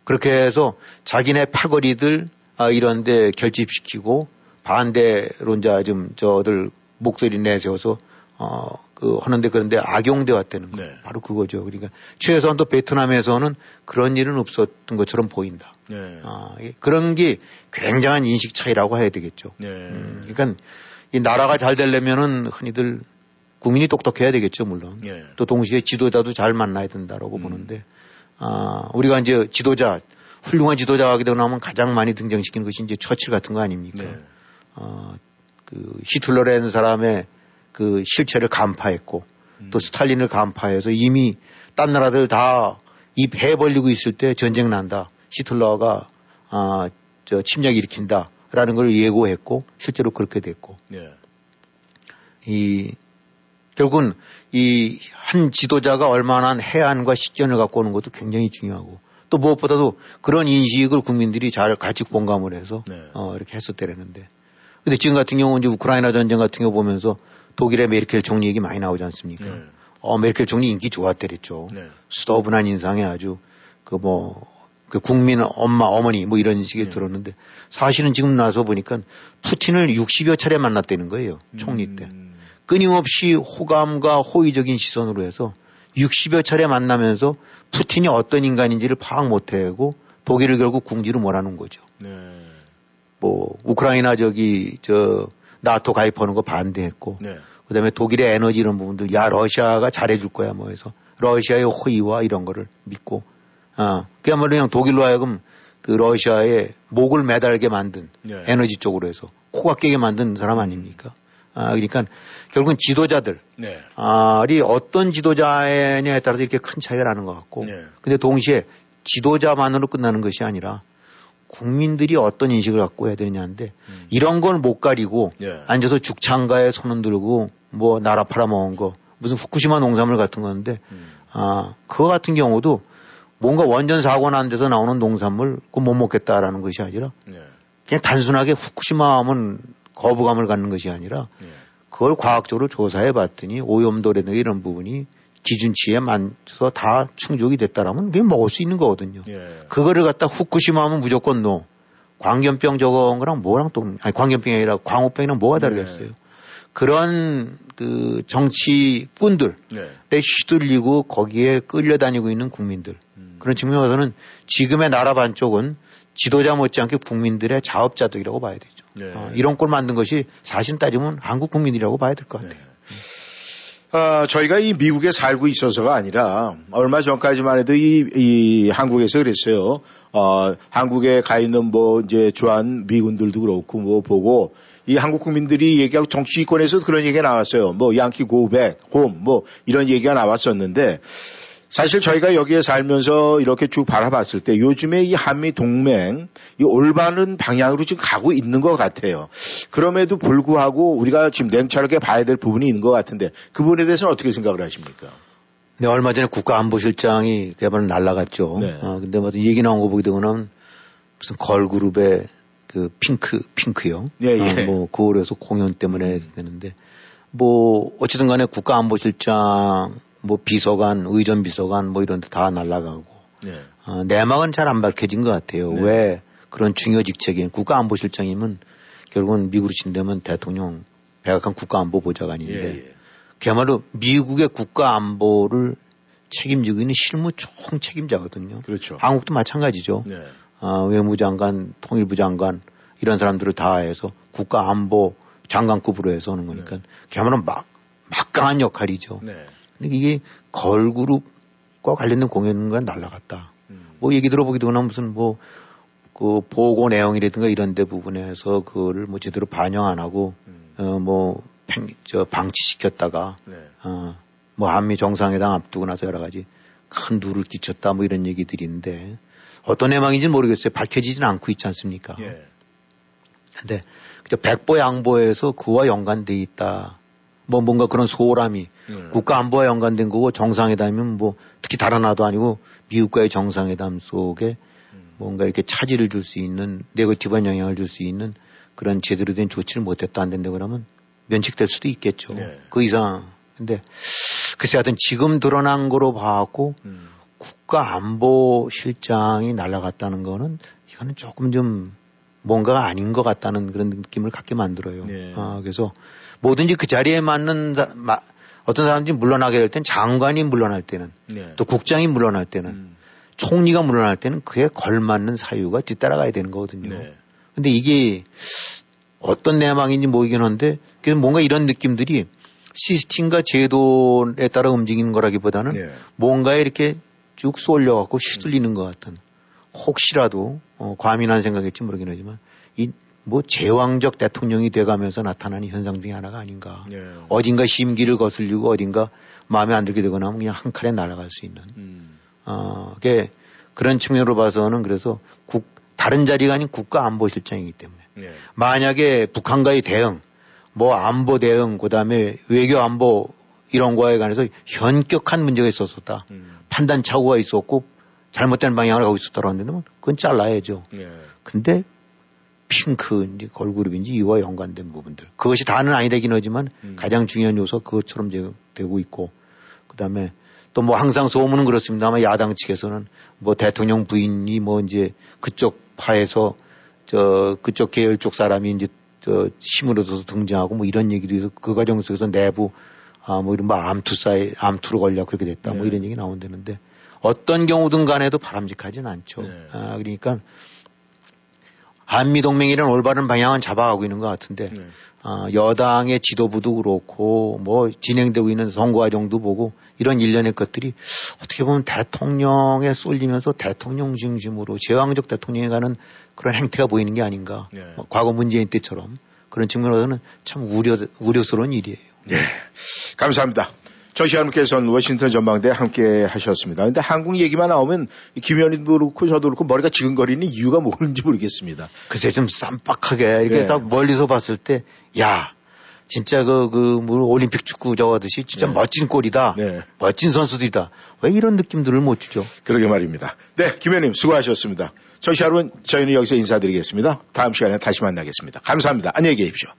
그렇게 해서 자기네 파거리들 아, 이런데 결집시키고 반대론자 좀 저들 목소리 내세워서 어, 그 하는데 그런데 악용돼 왔다는 거. 네. 바로 그거죠. 그러니까 최소한 또 베트남에서는 그런 일은 없었던 것처럼 보인다. 네. 아, 이- 그런 게 굉장한 인식 차이라고 해야 되겠죠. 네. 음, 그러니까 이 나라가 잘 되려면은 흔히들 국민이 똑똑해야 되겠죠, 물론. 네. 또 동시에 지도자도 잘 만나야 된다라고 음. 보는데, 아, 우리가 이제 지도자, 훌륭한 지도자가 되고 나면 가장 많이 등장시키는 것이 이제 처칠 같은 거 아닙니까? 네. 어, 그 히틀러라는 사람의 그 실체를 간파했고 음. 또 스탈린을 간파해서 이미 딴 나라들 다 입 해 벌리고 있을 때 전쟁 난다. 히틀러가 아, 저 침략 일으킨다 라는 걸 예고했고 실제로 그렇게 됐고 네. 이 결국은 이 한 지도자가 얼마나 해안과 식견을 갖고 오는 것도 굉장히 중요하고 또 무엇보다도 그런 인식을 국민들이 잘 같이 공감을 해서 네. 어, 이렇게 했었대라는데 근데 지금 같은 경우 이제 우크라이나 전쟁 같은 경우 보면서 독일의 메르켈 총리 얘기 많이 나오지 않습니까? 네. 어, 메르켈 총리 인기 좋았대랬죠. 네. 수더분한 인상에 아주 그 뭐, 그 국민 엄마, 어머니 뭐 이런 식의 네. 들었는데 사실은 지금 나서 보니까 푸틴을 60여 차례 만났다는 거예요. 총리 때. 음. 끊임없이 호감과 호의적인 시선으로 해서 60여 차례 만나면서 푸틴이 어떤 인간인지를 파악 못하고 독일을 결국 궁지로 몰아놓은 거죠. 네. 뭐 우크라이나 저기 저 나토 가입하는 거 반대했고 네. 그다음에 독일의 에너지 이런 부분들 야 러시아가 잘해줄 거야 뭐 해서 러시아의 호의와 이런 거를 믿고 아 그야말로 그냥 독일로 하여금 그 러시아의 목을 매달게 만든 네. 에너지 쪽으로 해서 코가 깨게 만든 사람 아닙니까? 아 그러니까 결국은 지도자들 네. 아이 어떤 지도자냐에 따라서 이렇게 큰 차이가 나는 것 같고 네. 근데 동시에 지도자만으로 끝나는 것이 아니라 국민들이 어떤 인식을 갖고 해야 되느냐인데 음. 이런 걸못 가리고 네. 앉아서 죽창가에 손을 들고 뭐 나라 팔아먹은 거 무슨 후쿠시마 농산물 같은 건데 음. 아 그거 같은 경우도 뭔가 원전 사고 난 데서 나오는 농산물 그거 못 먹겠다라는 것이 아니라 네. 그냥 단순하게 후쿠시마 하면 거부감을 갖는 것이 아니라 네. 그걸 과학적으로 조사해 봤더니 오염도라든가 이런 부분이 기준치에 맞춰서 다 충족이 됐다라면 그게 먹을 수 있는 거거든요. 예. 그거를 갖다 후쿠시마 하면 무조건 노. 광견병 저거 거랑 뭐랑 또, 아니 광견병이 아니라 광우병이랑 뭐가 다르겠어요. 네. 그런 그 정치꾼들에 네. 휘둘리고 거기에 끌려다니고 있는 국민들. 음. 그런 측면에서는 지금의 나라 반쪽은 지도자 못지않게 국민들의 자업자득이라고 봐야 되죠. 네. 어, 이런 꼴 만든 것이 사실 따지면 한국 국민이라고 봐야 될 것 같아요. 네. 아, 저희가 이 미국에 살고 있어서가 아니라 얼마 전까지만 해도 이, 이 한국에서 그랬어요. 어, 한국에 가 있는 뭐 이제 주한 미군들도 그렇고 뭐 보고 이 한국 국민들이 얘기하고 정치권에서 그런 얘기가 나왔어요. 뭐 양키 고백, 홈, 뭐 이런 얘기가 나왔었는데 사실 저희가 여기에 살면서 이렇게 쭉 바라봤을 때 요즘에 이 한미 동맹 이 올바른 방향으로 지금 가고 있는 것 같아요. 그럼에도 불구하고 우리가 지금 냉철하게 봐야 될 부분이 있는 것 같은데 그 부분에 대해서는 어떻게 생각을 하십니까? 네, 얼마 전에 국가안보실장이 그야말로 날라갔죠. 네. 어, 근데 뭐 얘기 나온 거 보게 되고는 무슨 걸그룹의 그 핑크, 핑크요. 예, 예. 어, 뭐, 그걸에서 공연 때문에 되는데 뭐, 어쨌든 간에 국가안보실장, 뭐, 비서관, 의전 비서관 뭐 이런 데 다 날라가고 네. 어, 내막은 잘 안 밝혀진 것 같아요. 네. 왜 그런 중요 직책인 국가안보실장이면 결국은 미국으로 친다면 대통령 백악관 국가안보보좌관인데 예, 예. 그야말로 미국의 국가 안보를 책임지고 있는 실무 총 책임자거든요. 그렇죠. 한국도 마찬가지죠. 네. 어, 외무장관, 통일부 장관 이런 사람들을 다 해서 국가 안보 장관급으로 해서 하는 거니까 그야말로 막 막강한 역할이죠. 네. 근데 이게 걸그룹과 관련된 공연과 날라갔다. 음. 뭐 얘기 들어보기도 하나 무슨 뭐 그 보고 내용이라든가 이런 데 부분에서 그거를 뭐 제대로 반영 안 하고 음. 어뭐 저 방치시켰다가 네. 어, 뭐 한미 정상회담 앞두고 나서 여러 가지 큰 누를 끼쳤다 뭐 이런 얘기들이 있는데 어떤 내막인지는 모르겠어요. 밝혀지진 않고 있지 않습니까? 예. 근데 백보 양보에서 그와 연관돼 있다. 뭐 뭔가 그런 소홀함이 음. 국가 안보와 연관된 거고 정상회담이면 뭐 특히 다른 나라도 아니고 미국과의 정상회담 속에 음. 뭔가 이렇게 차질을 줄 수 있는 네거티브한 영향을 줄 수 있는 그런 제대로 된 조치를 못했다 안 된다 그러면 면책될 수도 있겠죠. 네. 그 이상. 근데 글쎄 하여튼 지금 드러난 거로 봐갖고 음. 국가 안보 실장이 날아갔다는 거는 이거는 조금 좀 뭔가가 아닌 것 같다는 그런 느낌을 갖게 만들어요. 네. 아, 그래서 뭐든지 그 자리에 맞는 사, 마, 어떤 사람들이 물러나게 될땐 장관이 물러날 때는 네. 또 국장이 물러날 때는 음. 총리가 물러날 때는 그에 걸맞는 사유가 뒤따라가야 되는 거거든요. 네. 근데 이게 어떤 내막인지 모르긴 한데 그래서 뭔가 이런 느낌들이 시스템과 제도에 따라 움직이는 거라기보다는 네. 뭔가에 이렇게 쭉 쏠려갖고 휘둘리는 것 같은 혹시라도 어, 과민한 생각일지 모르긴 하지만 이 뭐 제왕적 대통령이 돼가면서 나타나는 현상 중에 하나가 아닌가. 네. 어딘가 심기를 거슬리고 어딘가 마음에 안 들게 되거나 하면 그냥 한 칼에 날아갈 수 있는. 음. 어, 그 그런 측면으로 봐서는 그래서 국, 다른 자리가 아닌 국가안보실장이기 때문에. 네. 만약에 북한과의 대응, 뭐 안보 대응, 그 다음에 외교 안보 이런 거에 관해서 현격한 문제가 있었었다. 음. 판단 착오가 있었고 잘못된 방향을 가고 있었다고 하는데 그건 잘라야죠. 네. 근데 핑크인지 걸그룹인지 이와 연관된 부분들. 그것이 다는 아니되긴 하지만 음. 가장 중요한 요소 그것처럼 되고 있고 그다음에 또 뭐 항상 소문은 그렇습니다만 야당 측에서는 뭐 대통령 부인이 뭐 이제 그쪽 파에서 저 그쪽 계열 쪽 사람이 이제 저 얻어서 등장하고 뭐 이런 얘기도 그 과정 속에서 내부 아뭐 이런 뭐 암투사에 암투로 걸려 그렇게 됐다 뭐 네. 뭐 이런 얘기 나온다는데 어떤 경우든 간에도 바람직하진 않죠. 네. 아 그러니까 한미동맹이라는 올바른 방향은 잡아가고 있는 것 같은데 네. 어, 여당의 지도부도 그렇고 뭐 진행되고 있는 선거 과정도 보고 이런 일련의 것들이 어떻게 보면 대통령에 쏠리면서 대통령 중심으로 제왕적 대통령에 가는 그런 행태가 보이는 게 아닌가. 네. 뭐 과거 문재인 때처럼 그런 측면으로는 참 우려 우려스러운 일이에요. 네, 감사합니다. 조시아님께서는 워싱턴 전망대 함께 하셨습니다. 근데 한국 얘기만 나오면 김현희도 그렇고 저도 그렇고 머리가 지근거리는 이유가 뭐는지 모르겠습니다. 글쎄 좀 쌈박하게 이렇게 네. 딱 멀리서 봤을 때, 야, 진짜 그, 그, 뭐, 올림픽 축구 저거 하듯이 진짜 네. 멋진 골이다. 네. 멋진 선수들이다. 왜 이런 느낌들을 못 주죠? 그러게 말입니다. 네, 김현님 수고하셨습니다. 저시 여러분, 저희는 여기서 인사드리겠습니다. 다음 시간에 다시 만나겠습니다. 감사합니다. 안녕히 계십시오.